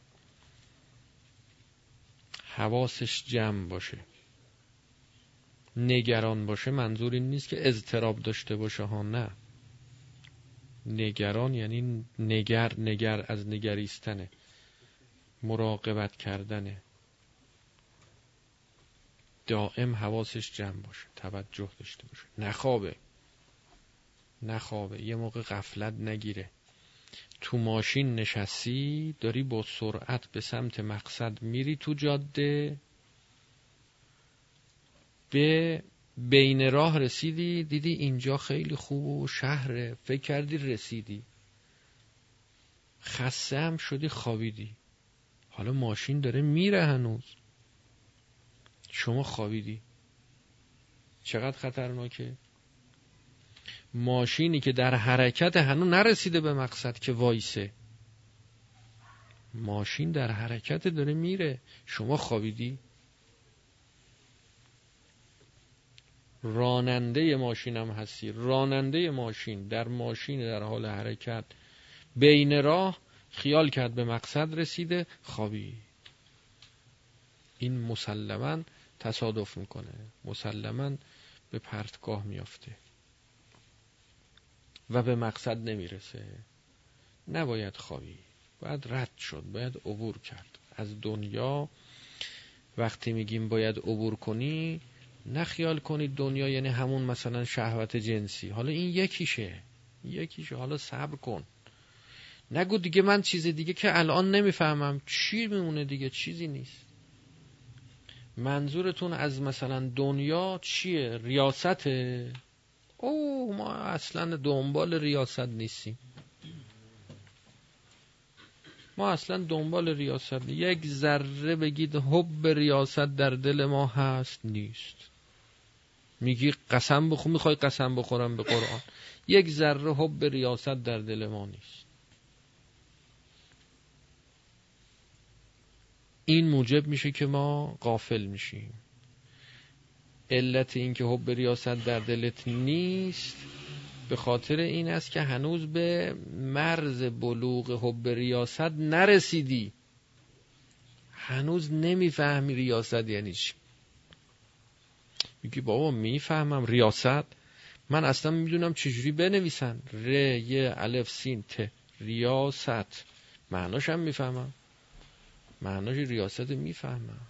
حواسش جمع باشه. نگران باشه منظور این نیست که اضطراب داشته باشه ها نه. نگران یعنی نگر نگر از نگریستنه. مراقبت کردنه دائم حواسش جمع باشه توجه داشته باشه. نخوابه. نخوابه. یه موقع غفلت نگیره. تو ماشین نشستی داری با سرعت به سمت مقصد میری تو جاده. به بین راه رسیدی دیدی اینجا خیلی خوب و شهره. فکر کردی رسیدی. خسته هم شدی خوابیدی. حالا ماشین داره میره هنوز. شما خوابیدی. چقدر خطرناکه. ماشینی که در حرکت هنوز نرسیده به مقصد که وایسه. ماشین در حرکت داره میره. شما خوابیدی؟ راننده ماشین هم هستی. راننده ماشین در ماشین در حال حرکت. بین راه خیال کرد به مقصد رسیده خوابی. این مسلما تصادف می‌کنه. مسلما به پرتگاه میافته. و به مقصد نمی‌رسه. نباید خوابی. باید رد شد. باید عبور کرد. از دنیا وقتی میگیم باید عبور کنی نخیال کنید دنیا یعنی همون مثلا شهوت جنسی. حالا این یکیشه. یکیشه. حالا صبر کن. نگو دیگه من چیز دیگه که الان نمی‌فهمم. چی میمونه دیگه؟ چیزی نیست. منظورتون از مثلا دنیا چیه؟ ریاسته؟ او ما اصلا دنبال ریاست نیستیم. ما اصلا دنبال ریاست یک ذره بگید حب ریاست در دل ما هست نیست. میگی قسم بخور می‌خوای قسم بخورم به قرآن. یک ذره حب ریاست در دل ما نیست. این موجب میشه که ما قافل میشیم. علت اینکه حب ریاست در دلت نیست به خاطر این است که هنوز به مرز بلوغ حب ریاست نرسیدی. هنوز نمی‌فهمی ریاست یعنی چی. میگی بابا می‌فهمم ریاست. من اصلا می‌دونم چجوری بنویسن. ر ی الف سین ت. ریاست. معناش هم می‌فهمم. معناش ریاست می‌فهمم.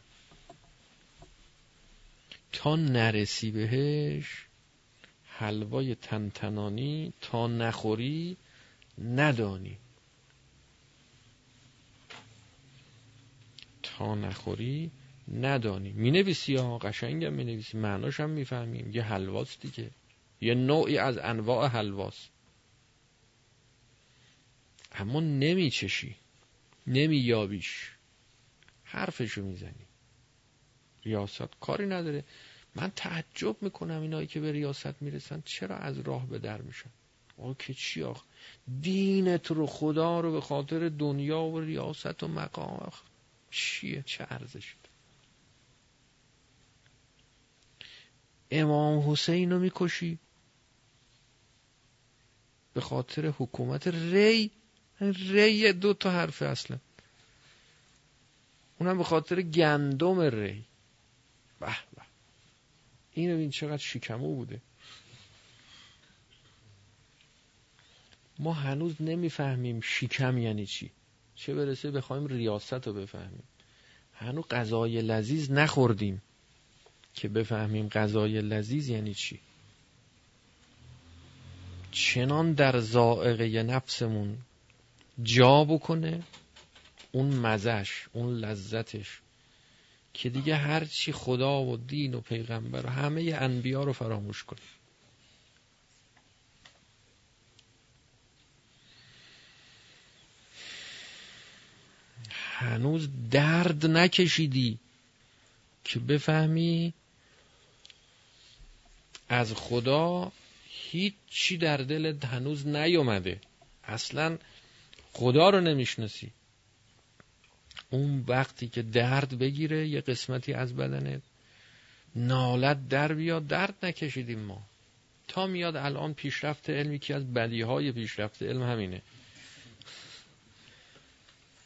تا نرسی بهش حلوای تنتنانی تا نخوری ندانی. تا نخوری ندانی. می نویسی ها قشنگم می نویسی معناش هم می‌فهمیم. یه حلواست دیگه. یه نوعی از انواع حلواست. اما نمیچشی. نمییابیش. حرفشو می‌زنی. ریاست کاری نداره. من تعجب می‌کنم اینایی که به ریاست می‌رسن چرا از راه به در میشن؟ آه که چی آخ دینت رو خدا رو به خاطر دنیا و ریاست و مقام. چیه؟ چه ارزشی؟ امام حسین رو می‌کشی؟ به خاطر حکومت ری؟ ری دو تا حرف اصلا اونم به خاطر گندم ری. به به. اینو این چقدر شکمو بوده. ما هنوز نمی‌فهمیم شکم یعنی چی. چه برسه بخوایم ریاست رو بفهمیم. هنوز غذای لذیذ نخوردیم که بفهمیم غذای لذیذ یعنی چی. چنان در زائقه نفسمون جا بکنه اون مزش اون لذتش که دیگه هرچی خدا و دین و پیغمبر و همه انبیا رو فراموش کنیم هنوز درد نکشیدی که بفهمی از خدا هیچی در دلت هنوز نیومده. اصلا خدا رو نمی‌شناسی. اون وقتی که درد بگیره یه قسمتی از بدنت نالت در بیاد. درد نکشیدیم ما. تا میاد الان پیشرفت علم یکی از بدیهای پیشرفت علم همینه.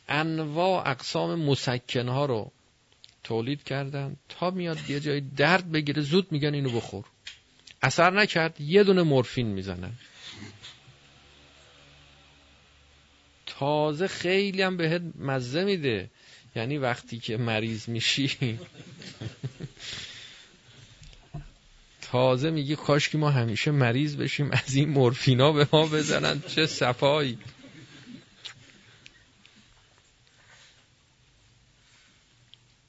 انواع اقسام مسکنها رو تولید کردن. تا میاد یه جای درد بگیره زود میگن اینو بخور. اثر نکرد یه دونه مورفین می‌زنن. تازه خیلی هم بهت مزه میده. یعنی وقتی که مریض میشی. تازه میگی کاش که ما همیشه مریض بشیم از این مورفینا به ما بزنن. چه صفایی.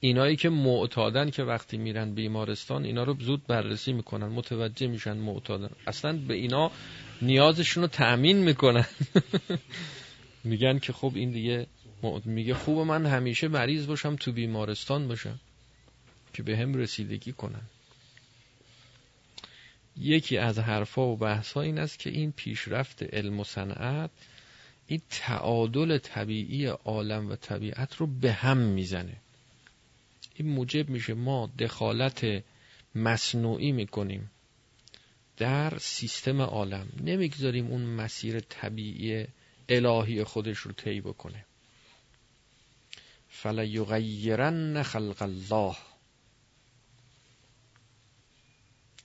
اینایی که معتادن که وقتی میرن بیمارستان اینا رو زود بررسی می‌کنن متوجه میشن معتادن. اصلا به اینا نیازشون رو تأمین می‌کنن. میگن که خب این دیگه میگه خوب من همیشه مریض باشم تو بیمارستان باشم که به هم رسیدگی کنن. یکی از حرفا و بحثا این است که این پیشرفت علم و صنعت این تعادل طبیعی عالم و طبیعت رو به هم می‌زنه. این موجب میشه ما دخالت مصنوعی می‌کنیم در سیستم عالم. نمی‌گذاریم اون مسیر طبیعی الهی خودش رو طی بکنه. فلیغیرن خلق الله.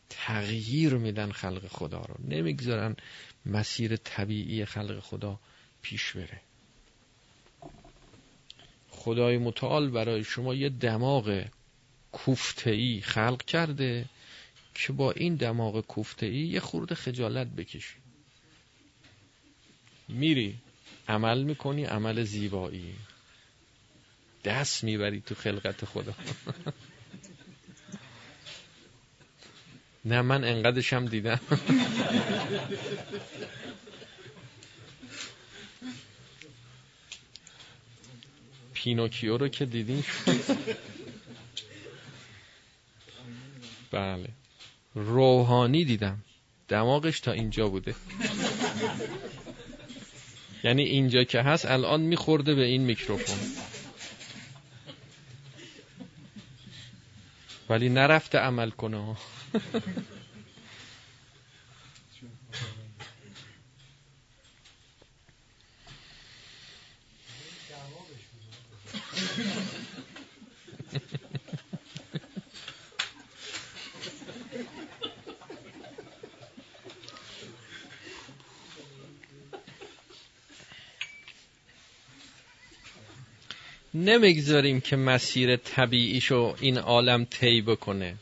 تغییر میدن خلق خدا رو. نمی‌گذارن مسیر طبیعی خلق خدا پیش بره. خدای متعال برای شما یه دماغ کوفته خلق کرده که با این دماغ کوفته یه خورده خجالت بکشی میری عمل می‌کنی عمل زیبایی. دست می‌بری تو خلقت خدا. نه من انقدرشم دیدم. پینوکیو رو که دیدین؟ بله. روحانی دیدم. دماغش تا اینجا بوده. یعنی اینجا که هست الان میخورده به این میکروفون. ولی نرفته عمل کنه. نمی‌گذاریم که مسیر طبیعیشو این عالم طی بکنه.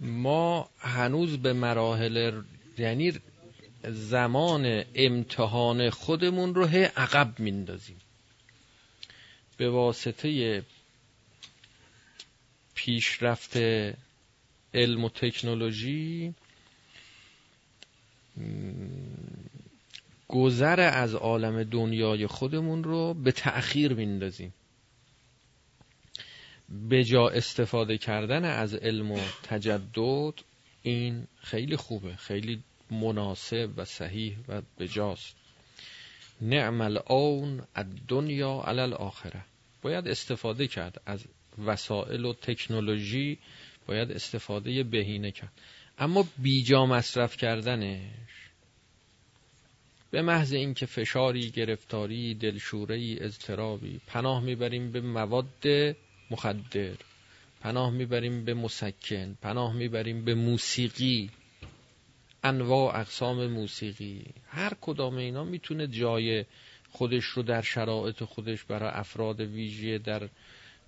ما هنوز به مراحل یعنی زمان امتحان خودمون رو هی عقب میندازیم. به واسطه پیشرفت علم و تکنولوژی گذر از عالم دنیای خودمون رو به تأخیر میندازیم. به جا استفاده کردن از علم و تجدد این خیلی خوبه خیلی مناسب و صحیح و بجاست نعم الاون الدنیا علی الاخره. باید استفاده کرد از وسایل و تکنولوژی باید استفاده بهینه کرد. اما بیجا مصرف کردنش به محض اینکه فشاری گرفتاری دلشوری اضطرابی پناه می‌بریم به مواد مخدر پناه می‌بریم به مسکن پناه می‌بریم به موسیقی انواع اقسام موسیقی. هر کدام اینا می‌تونه جای خودش رو در شرایط خودش برای افراد ویژه در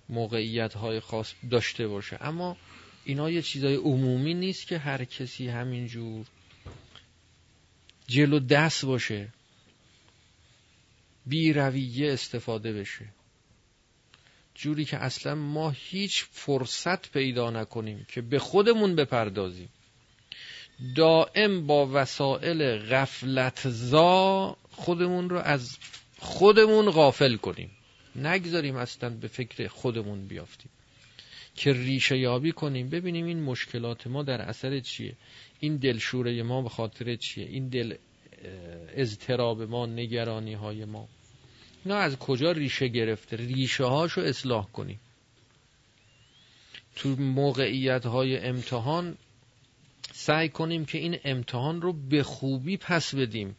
موقعیت های خاص داشته باشه. اما اینا یه چیزای عمومی نیست که هر کسی همینجور جلو دست باشه. بی رویه استفاده بشه. جوری که اصلا ما هیچ فرصت پیدا نکنیم که به خودمون بپردازیم. دائم با وسایل غفلت زا خودمون رو از خودمون غافل کنیم. نگذاریم اصلا به فکر خودمون بیافتیم. که ریشه یابی کنیم. ببینیم این مشکلات ما در اثر چیه. این دلشوره ما به خاطر چیه؟ این دل اضطراب ما نگرانی های ما. اینا از کجا ریشه گرفته؟ ریشه هاشو اصلاح کنیم. تو موقعیت های امتحان سعی کنیم که این امتحان رو به خوبی پس بدیم.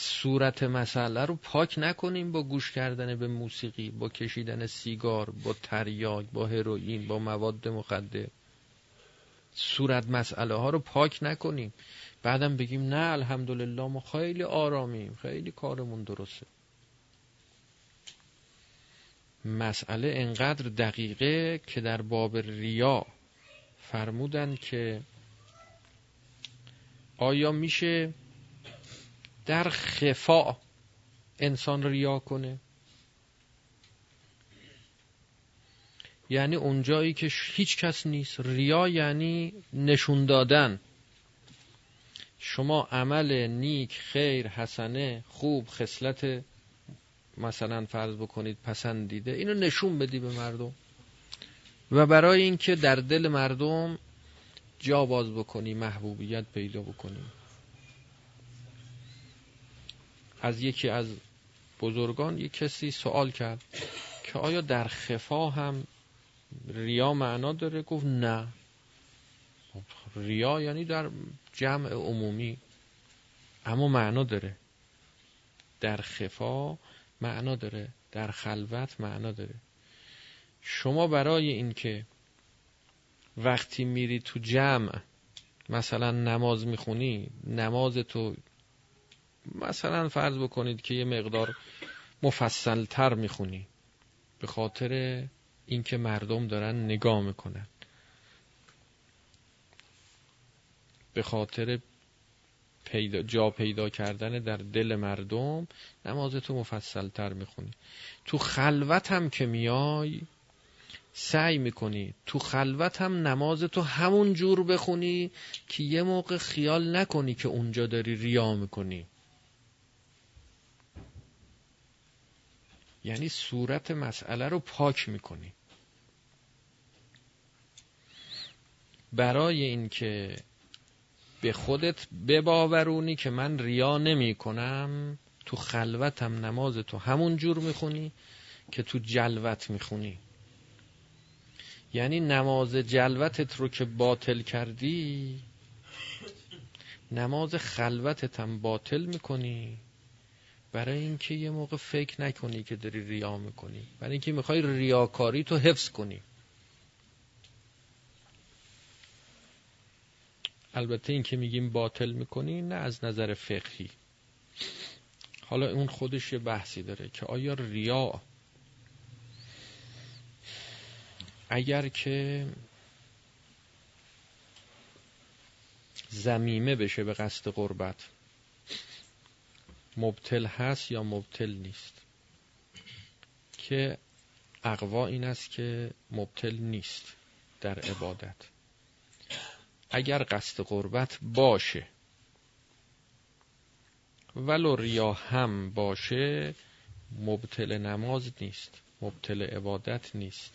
صورت مسئله رو پاک نکنیم با گوش کردن به موسیقی با کشیدن سیگار با تریاک با هروئین با مواد مخدر. صورت مسئله ها رو پاک نکنیم. بعدم بگیم نه الحمدلله ما خیلی آرامیم خیلی کارمون درسته. مسئله انقدر دقیقه که در باب ریا فرمودن که آیا میشه در خفا انسان ریا کنه. یعنی اونجایی که هیچ کس نیست. ریا یعنی نشون دادن. شما عمل نیک خیر حسنه خوب خصلت مثلا فرض بکنید پسندیده اینو نشون بدی به مردم. و برای اینکه در دل مردم جا باز بکنی محبوبیت پیدا بکنی. از یکی از بزرگان یک کسی سوال کرد که آیا در خفا هم ریا معنا داره؟ گفت نه. ریا یعنی در جمع عمومی. اما معنا داره. در خفا معنا داره. در خلوت معنا داره. شما برای اینکه وقتی میری تو جمع مثلا نماز می‌خونی نماز تو مثلا فرض بکنید که یه مقدار مفصل تر می‌خونی. به خاطر اینکه مردم دارن نگاه می‌کنن. به خاطر پیدا جا پیدا کردن در دل مردم نماز تو مفصل تر می‌خونی. تو خلوت هم که میای سعی می‌کنی تو خلوت هم نماز تو همون جور بخونی که یه موقع خیال نکنی که اونجا داری ریا می‌کنی. یعنی صورت مسئله رو پاک می‌کنی. برای اینکه به خودت بباورونی که من ریا نمی کنم تو خلوتم نماز تو همون جور می‌خونی که تو جلوت می‌خونی. یعنی نماز جلوتت رو که باطل کردی نماز خلوتت هم باطل می‌کنی. برای اینکه یه موقع فکر نکنی که داری ریا می‌کنی. برای اینکه می‌خوای ریاکاری تو حفظ کنی. البته این که میگیم باطل می‌کنی نه از نظر فقهی. حالا اون خودش یه بحثی داره که آیا ریا اگر که زمیمه بشه به قصد قربت مبتل هست یا مبتل نیست. که اقوا این است که مبتل نیست در عبادت. اگر قصد قربت باشه ولو ریا هم باشه مبتل نماز نیست مبتل عبادت نیست.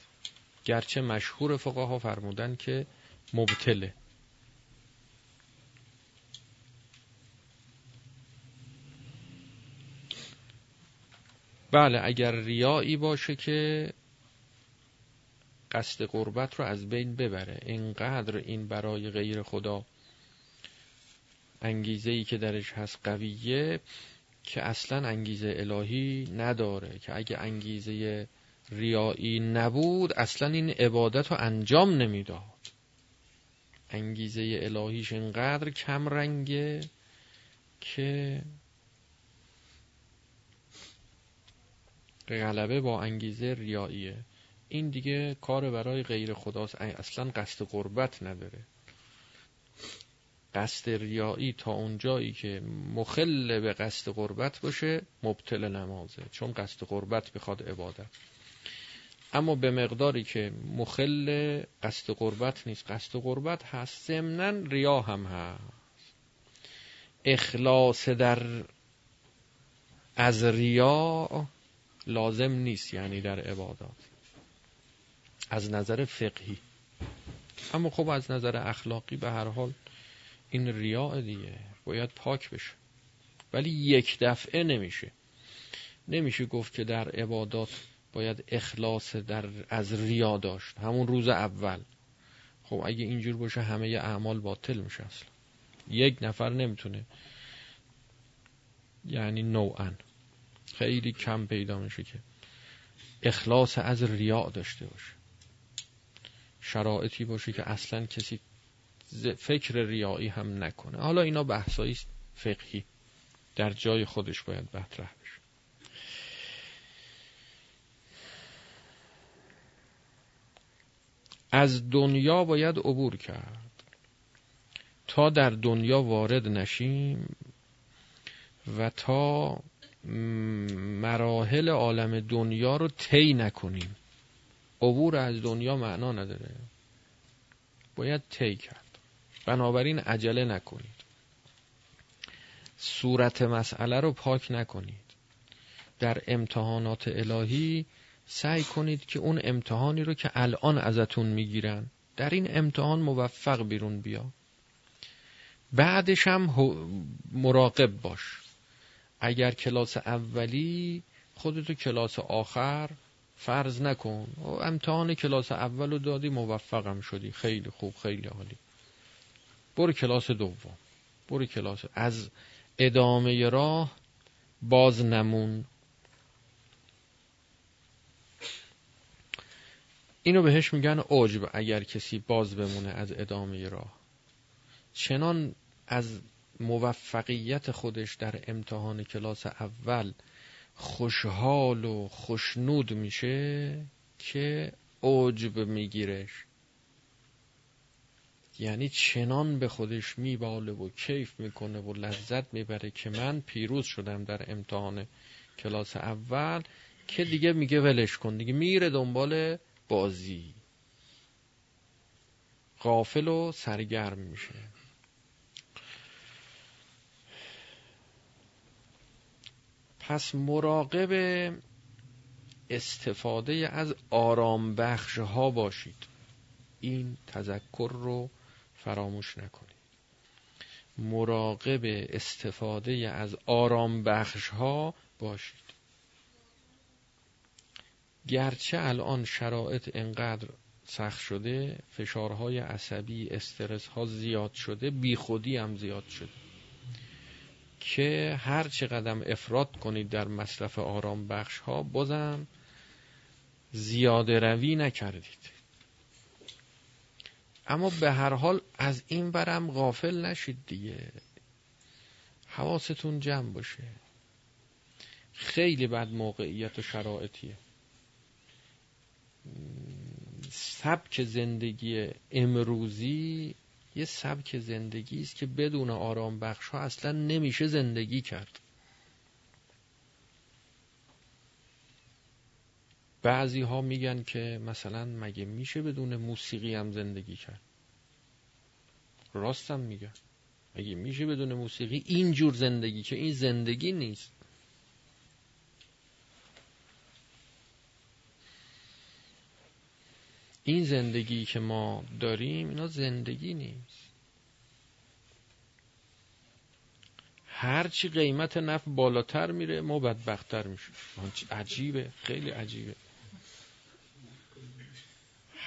گرچه مشهور فقها فرمودن که مبتله. بله اگر ریایی باشه که قصد قربت رو از بین ببره اینقدر این برای غیر خدا انگیزه ای که درش هست قویه که اصلا انگیزه الهی نداره که اگه انگیزه ریایی نبود اصلا این عبادت رو انجام نمی‌داد. انگیزه الهیش اینقدر کم رنگه که غلبه با انگیزه ریاییه. این دیگه کار برای غیر خداست. اصلا قصد قربت نداره. قصد ریایی تا اونجایی که مخل به قصد قربت باشه مبتل نمازه. چون قصد قربت بخواد عبادت. اما به مقداری که مخل قصد قربت نیست. قصد قربت هست. ضمنا ریا هم هست. اخلاص در از ریا لازم نیست یعنی در عبادات. از نظر فقهی. اما خب از نظر اخلاقی به هر حال این ریاء دیگه باید پاک بشه. ولی یک دفعه نمیشه. نمیشه گفت که در عبادات باید اخلاص در از ریا داشت. همون روز اول. خب اگه اینجور باشه همه اعمال باطل میشه اصلا. یک نفر نمی‌تونه یعنی نوعا. خیلی کم پیدا میشه که اخلاص از ریا داشته باشه. شرایطی باشه که اصلا کسی فکر ریایی هم نکنه. حالا اینا بحثایی فقهی. در جای خودش باید مطرح بشه. از دنیا باید عبور کرد. تا در دنیا وارد نشیم و تا مراحل عالم دنیا رو طی نکنیم. عبور از دنیا معنا نداره. باید طی کرد. بنابراین عجله نکنید. صورت مسئله رو پاک نکنید. در امتحانات الهی سعی کنید که اون امتحانی رو که الان ازتون می‌گیرن در این امتحان موفق بیرون بیا. بعدش هم مراقب باش. اگر کلاس اولی خودتو کلاس آخر فرض نکن. امتحان کلاس اول رو دادی موفقم شدی. خیلی خوب خیلی عالی. برو کلاس دوم. برو کلاس. از ادامه راه باز نمون. اینو بهش میگن عجب اگر کسی باز بمونه از ادامه راه. چنان از موفقیت خودش در امتحان کلاس اول خوشحال و خوشنود میشه که عجب میگیرش. یعنی چنان به خودش میباله و کیف می‌کنه و لذت می‌بره که من پیروز شدم در امتحان کلاس اول که دیگه میگه ولش کن دیگه میره دنبال بازی. غافل و سرگرم میشه. پس مراقب استفاده از آرام بخش ها باشید. این تذکر رو فراموش نکنید. مراقب استفاده از آرام بخش ها باشید. گرچه الان شرایط انقدر سخت شده فشارهای عصبی استرس ها زیاد شده بیخودی هم زیاد شده. که هر چه قدم افراد کنید در مصرف آرام بخش ها بازم زیاده روی نکردید. اما به هر حال از این برم غافل نشید دیگه. حواستون جمع باشه. خیلی بد موقعیت و شرایطیه. سبک زندگی امروزی یه سبک زندگی است که بدون آرام بخش ها اصلا نمیشه زندگی کرد. بعضی ها میگن که مثلا مگه میشه بدون موسیقی هم زندگی کرد؟ راستم میگن. مگه میشه بدون موسیقی اینجور زندگی که این زندگی نیست؟ این زندگی که ما داریم اینا زندگی نیست. هرچی قیمت نفت بالاتر میره ما بدبختتر میشه عجیبه خیلی عجیبه.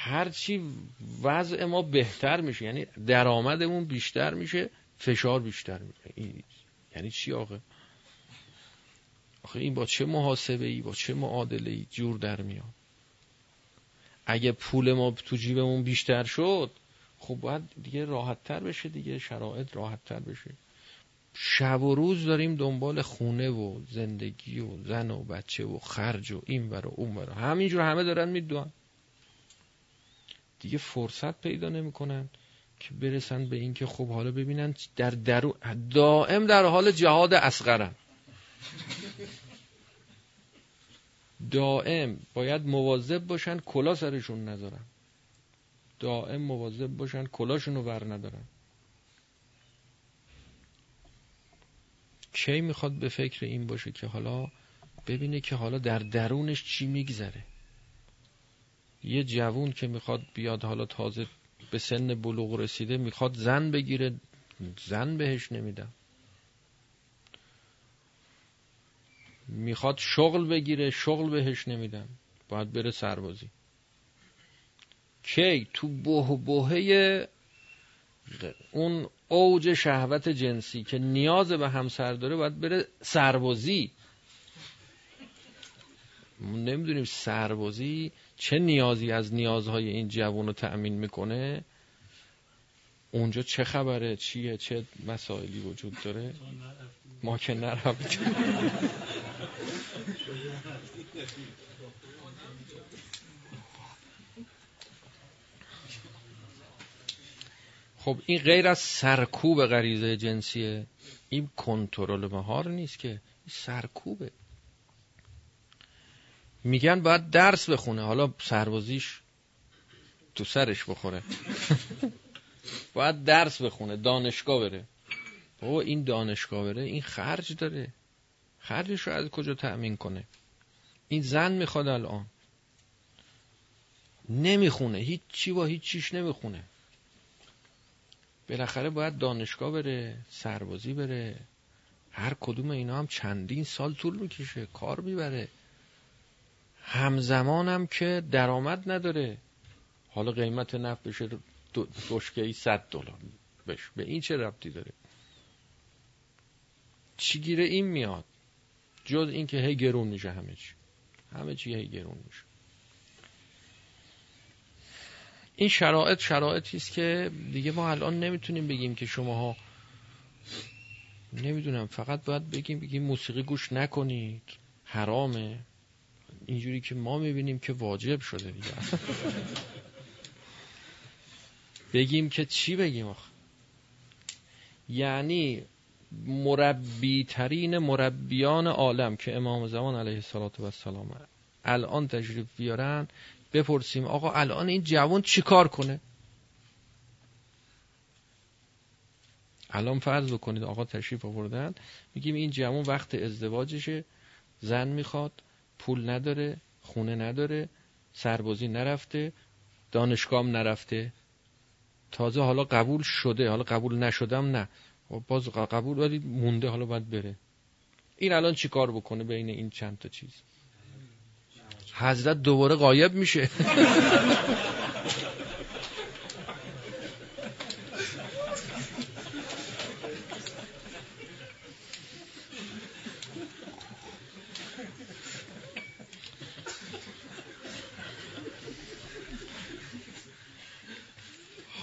هرچی وضع ما بهتر میشه یعنی درآمدمون بیشتر میشه فشار بیشتر میشه یعنی چی آقا؟ آخه این با چه محاسبه ای با چه معادله ای جور در میاد؟ اگه پول ما تو جیبمون بیشتر شد خب باید دیگه راحت تر بشه دیگه شرایط راحت تر بشه. شب و روز داریم دنبال خونه و زندگی و زن و بچه و خرج و این و اون برا همینجور همه دارن می‌دونن دیگه فرصت پیدا نمی‌کنن که برسن به اینکه خب حالا ببینن در درو دائم در حال جهاد اصغرن. دائم باید مواظب باشن کلا سرشون نذارن. دائم مواظب باشن کلاشون رو ور ندارن. کی می‌خواد به فکر این باشه که حالا ببینه که حالا در درونش چی میگذره. یه جوون که می‌خواد بیاد حالا تازه به سن بلوغ رسیده می‌خواد زن بگیره زن بهش نمیدم می‌خواد شغل بگیره شغل بهش نمیدم باید بره سربازی. کی تو بوه بوهه اون اوج شهوت جنسی که نیاز به همسر داره باید بره سربازی. نمی‌دونیم سربازی چه نیازی از نیازهای این جوون رو تأمین می‌کنه. اونجا چه خبره؟ چیه؟ چه مسائلی وجود داره؟ ما که نرفتیم. خب این غیر از سرکوب غریزه جنسیه این کنترل مهار نیست که سرکوبه. میگن باید درس بخونه حالا سربازیش تو سرش بخوره. باید درس بخونه دانشگاه بره. بابا این دانشگاه بره این خرج داره. خرجش رو از کجا تأمین کنه؟ این زن می‌خواد الان. نمی‌خونه. هیچ چی با هیچ چیش نمی‌خونه. بالاخره باید دانشگاه بره سربازی بره. هر کدوم اینا هم چندین سال طول می‌کشه. کار می‌بره. همزمانم که درآمد نداره. حالا قیمت نفت بشه دوشکه ای صد دلار. بشه به این چه ربطی داره؟ چی گیره این میاد؟ جز این که هی گرون میشه همه چی. همه چی هی گرون میشه. این شرایط شرایطی است که دیگه ما الان نمی‌تونیم بگیم که شماها نمی‌دونم فقط باید بگیم بگیم موسیقی گوش نکنید. حرامه. اینجوری که ما می‌بینیم که واجب شده دیگه. بگیم که چی بگیم آخه؟ یعنی مربی ترین مربیان عالم که امام زمان علیه السلام الان تشریف بیارن بپرسیم آقا الان این جوان چیکار کنه؟ الان فرض بکنید آقا تشریف آوردن میگیم این جوان وقت ازدواجشه زن می‌خواد پول نداره خونه نداره سربازی نرفته دانشگاه نرفته. تازه حالا قبول شده حالا قبول نشدم نه. خب باز قبول ولی مونده حالا باید بره. این الان چیکار بکنه بین این چند تا چیز؟ حضرت دوباره قایب میشه.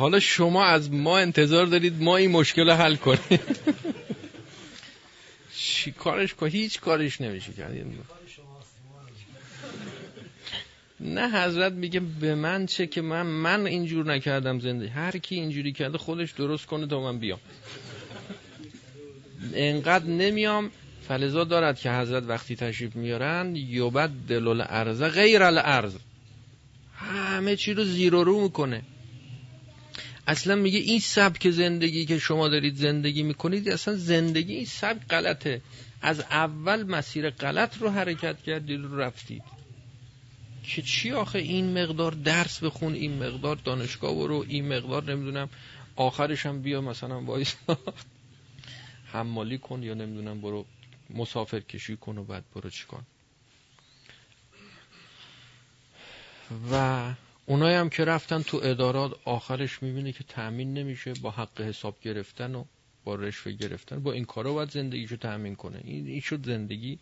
حالا شما از ما انتظار دارید ما این مشکل رو حل کنیم. چی کارش هیچ کارش نمیشه کرد. نه حضرت میگه به من چه که من من اینجور نکردم زندگی. هر کی اینجوری کرده خودش درست کنه تا من بیام. انقدر نمیام. فلزا دارد که حضرت وقتی تشریف میارن یوبد دلول ارزه غیر الارض همه چی رو زیر و رو می‌کنه. اصلا میگه این سبک زندگی که شما دارید زندگی می‌کنید اصلا زندگی این سبک غلطه. از اول مسیر غلط رو حرکت کردید رو رفتید. که چی آخه این مقدار درس بخون این مقدار دانشگاه برو این مقدار نمی‌دونم آخرش هم بیا مثلا وایس حمالی کن یا نمی‌دونم برو مسافر کشی کن و بعد برو چی کن و اونایی هم که رفتن تو ادارات آخرش می‌بینه که تأمین نمیشه با حق حساب گرفتن و با رشوه گرفتن. با این کارا باید زندگیشو تأمین کنه. این, این شد زندگی.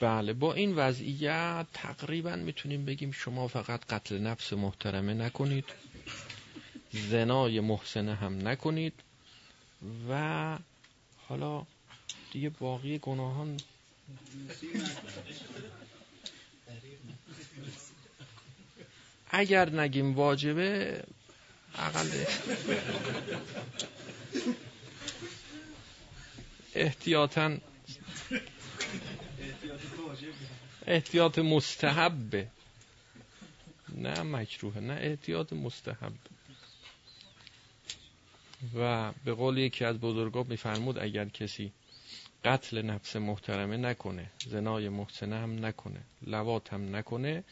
بله با این وضعیت تقریبا می‌تونیم بگیم شما فقط قتل نفس محترمه نکنید. زنای محسنه هم نکنید. و حالا دیگه باقی گناهان اگر نگیم واجبه اقل احتیاطا احتیاط مستحبه نه مکروه نه احتیاط مستحب. و به قول یکی از بزرگا میفرمود اگر کسی قتل نفس محترمه نکنه. زنای محسنه هم نکنه. لوات هم نکنه.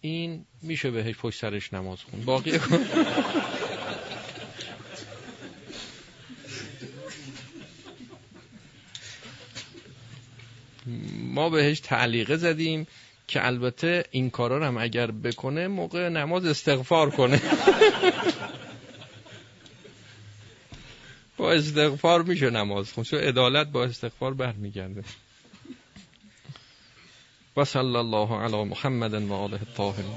این میشه بهش پشت سرش نماز خون. باقی ما بهش تعلیقه زدیم که البته این کارا هم اگر بکنه موقع نماز استغفار کنه. با استغفار میشه نماز خون. چون عدالت با استغفار برمیگرده. و صلی الله علی محمد و آله الطاهرین.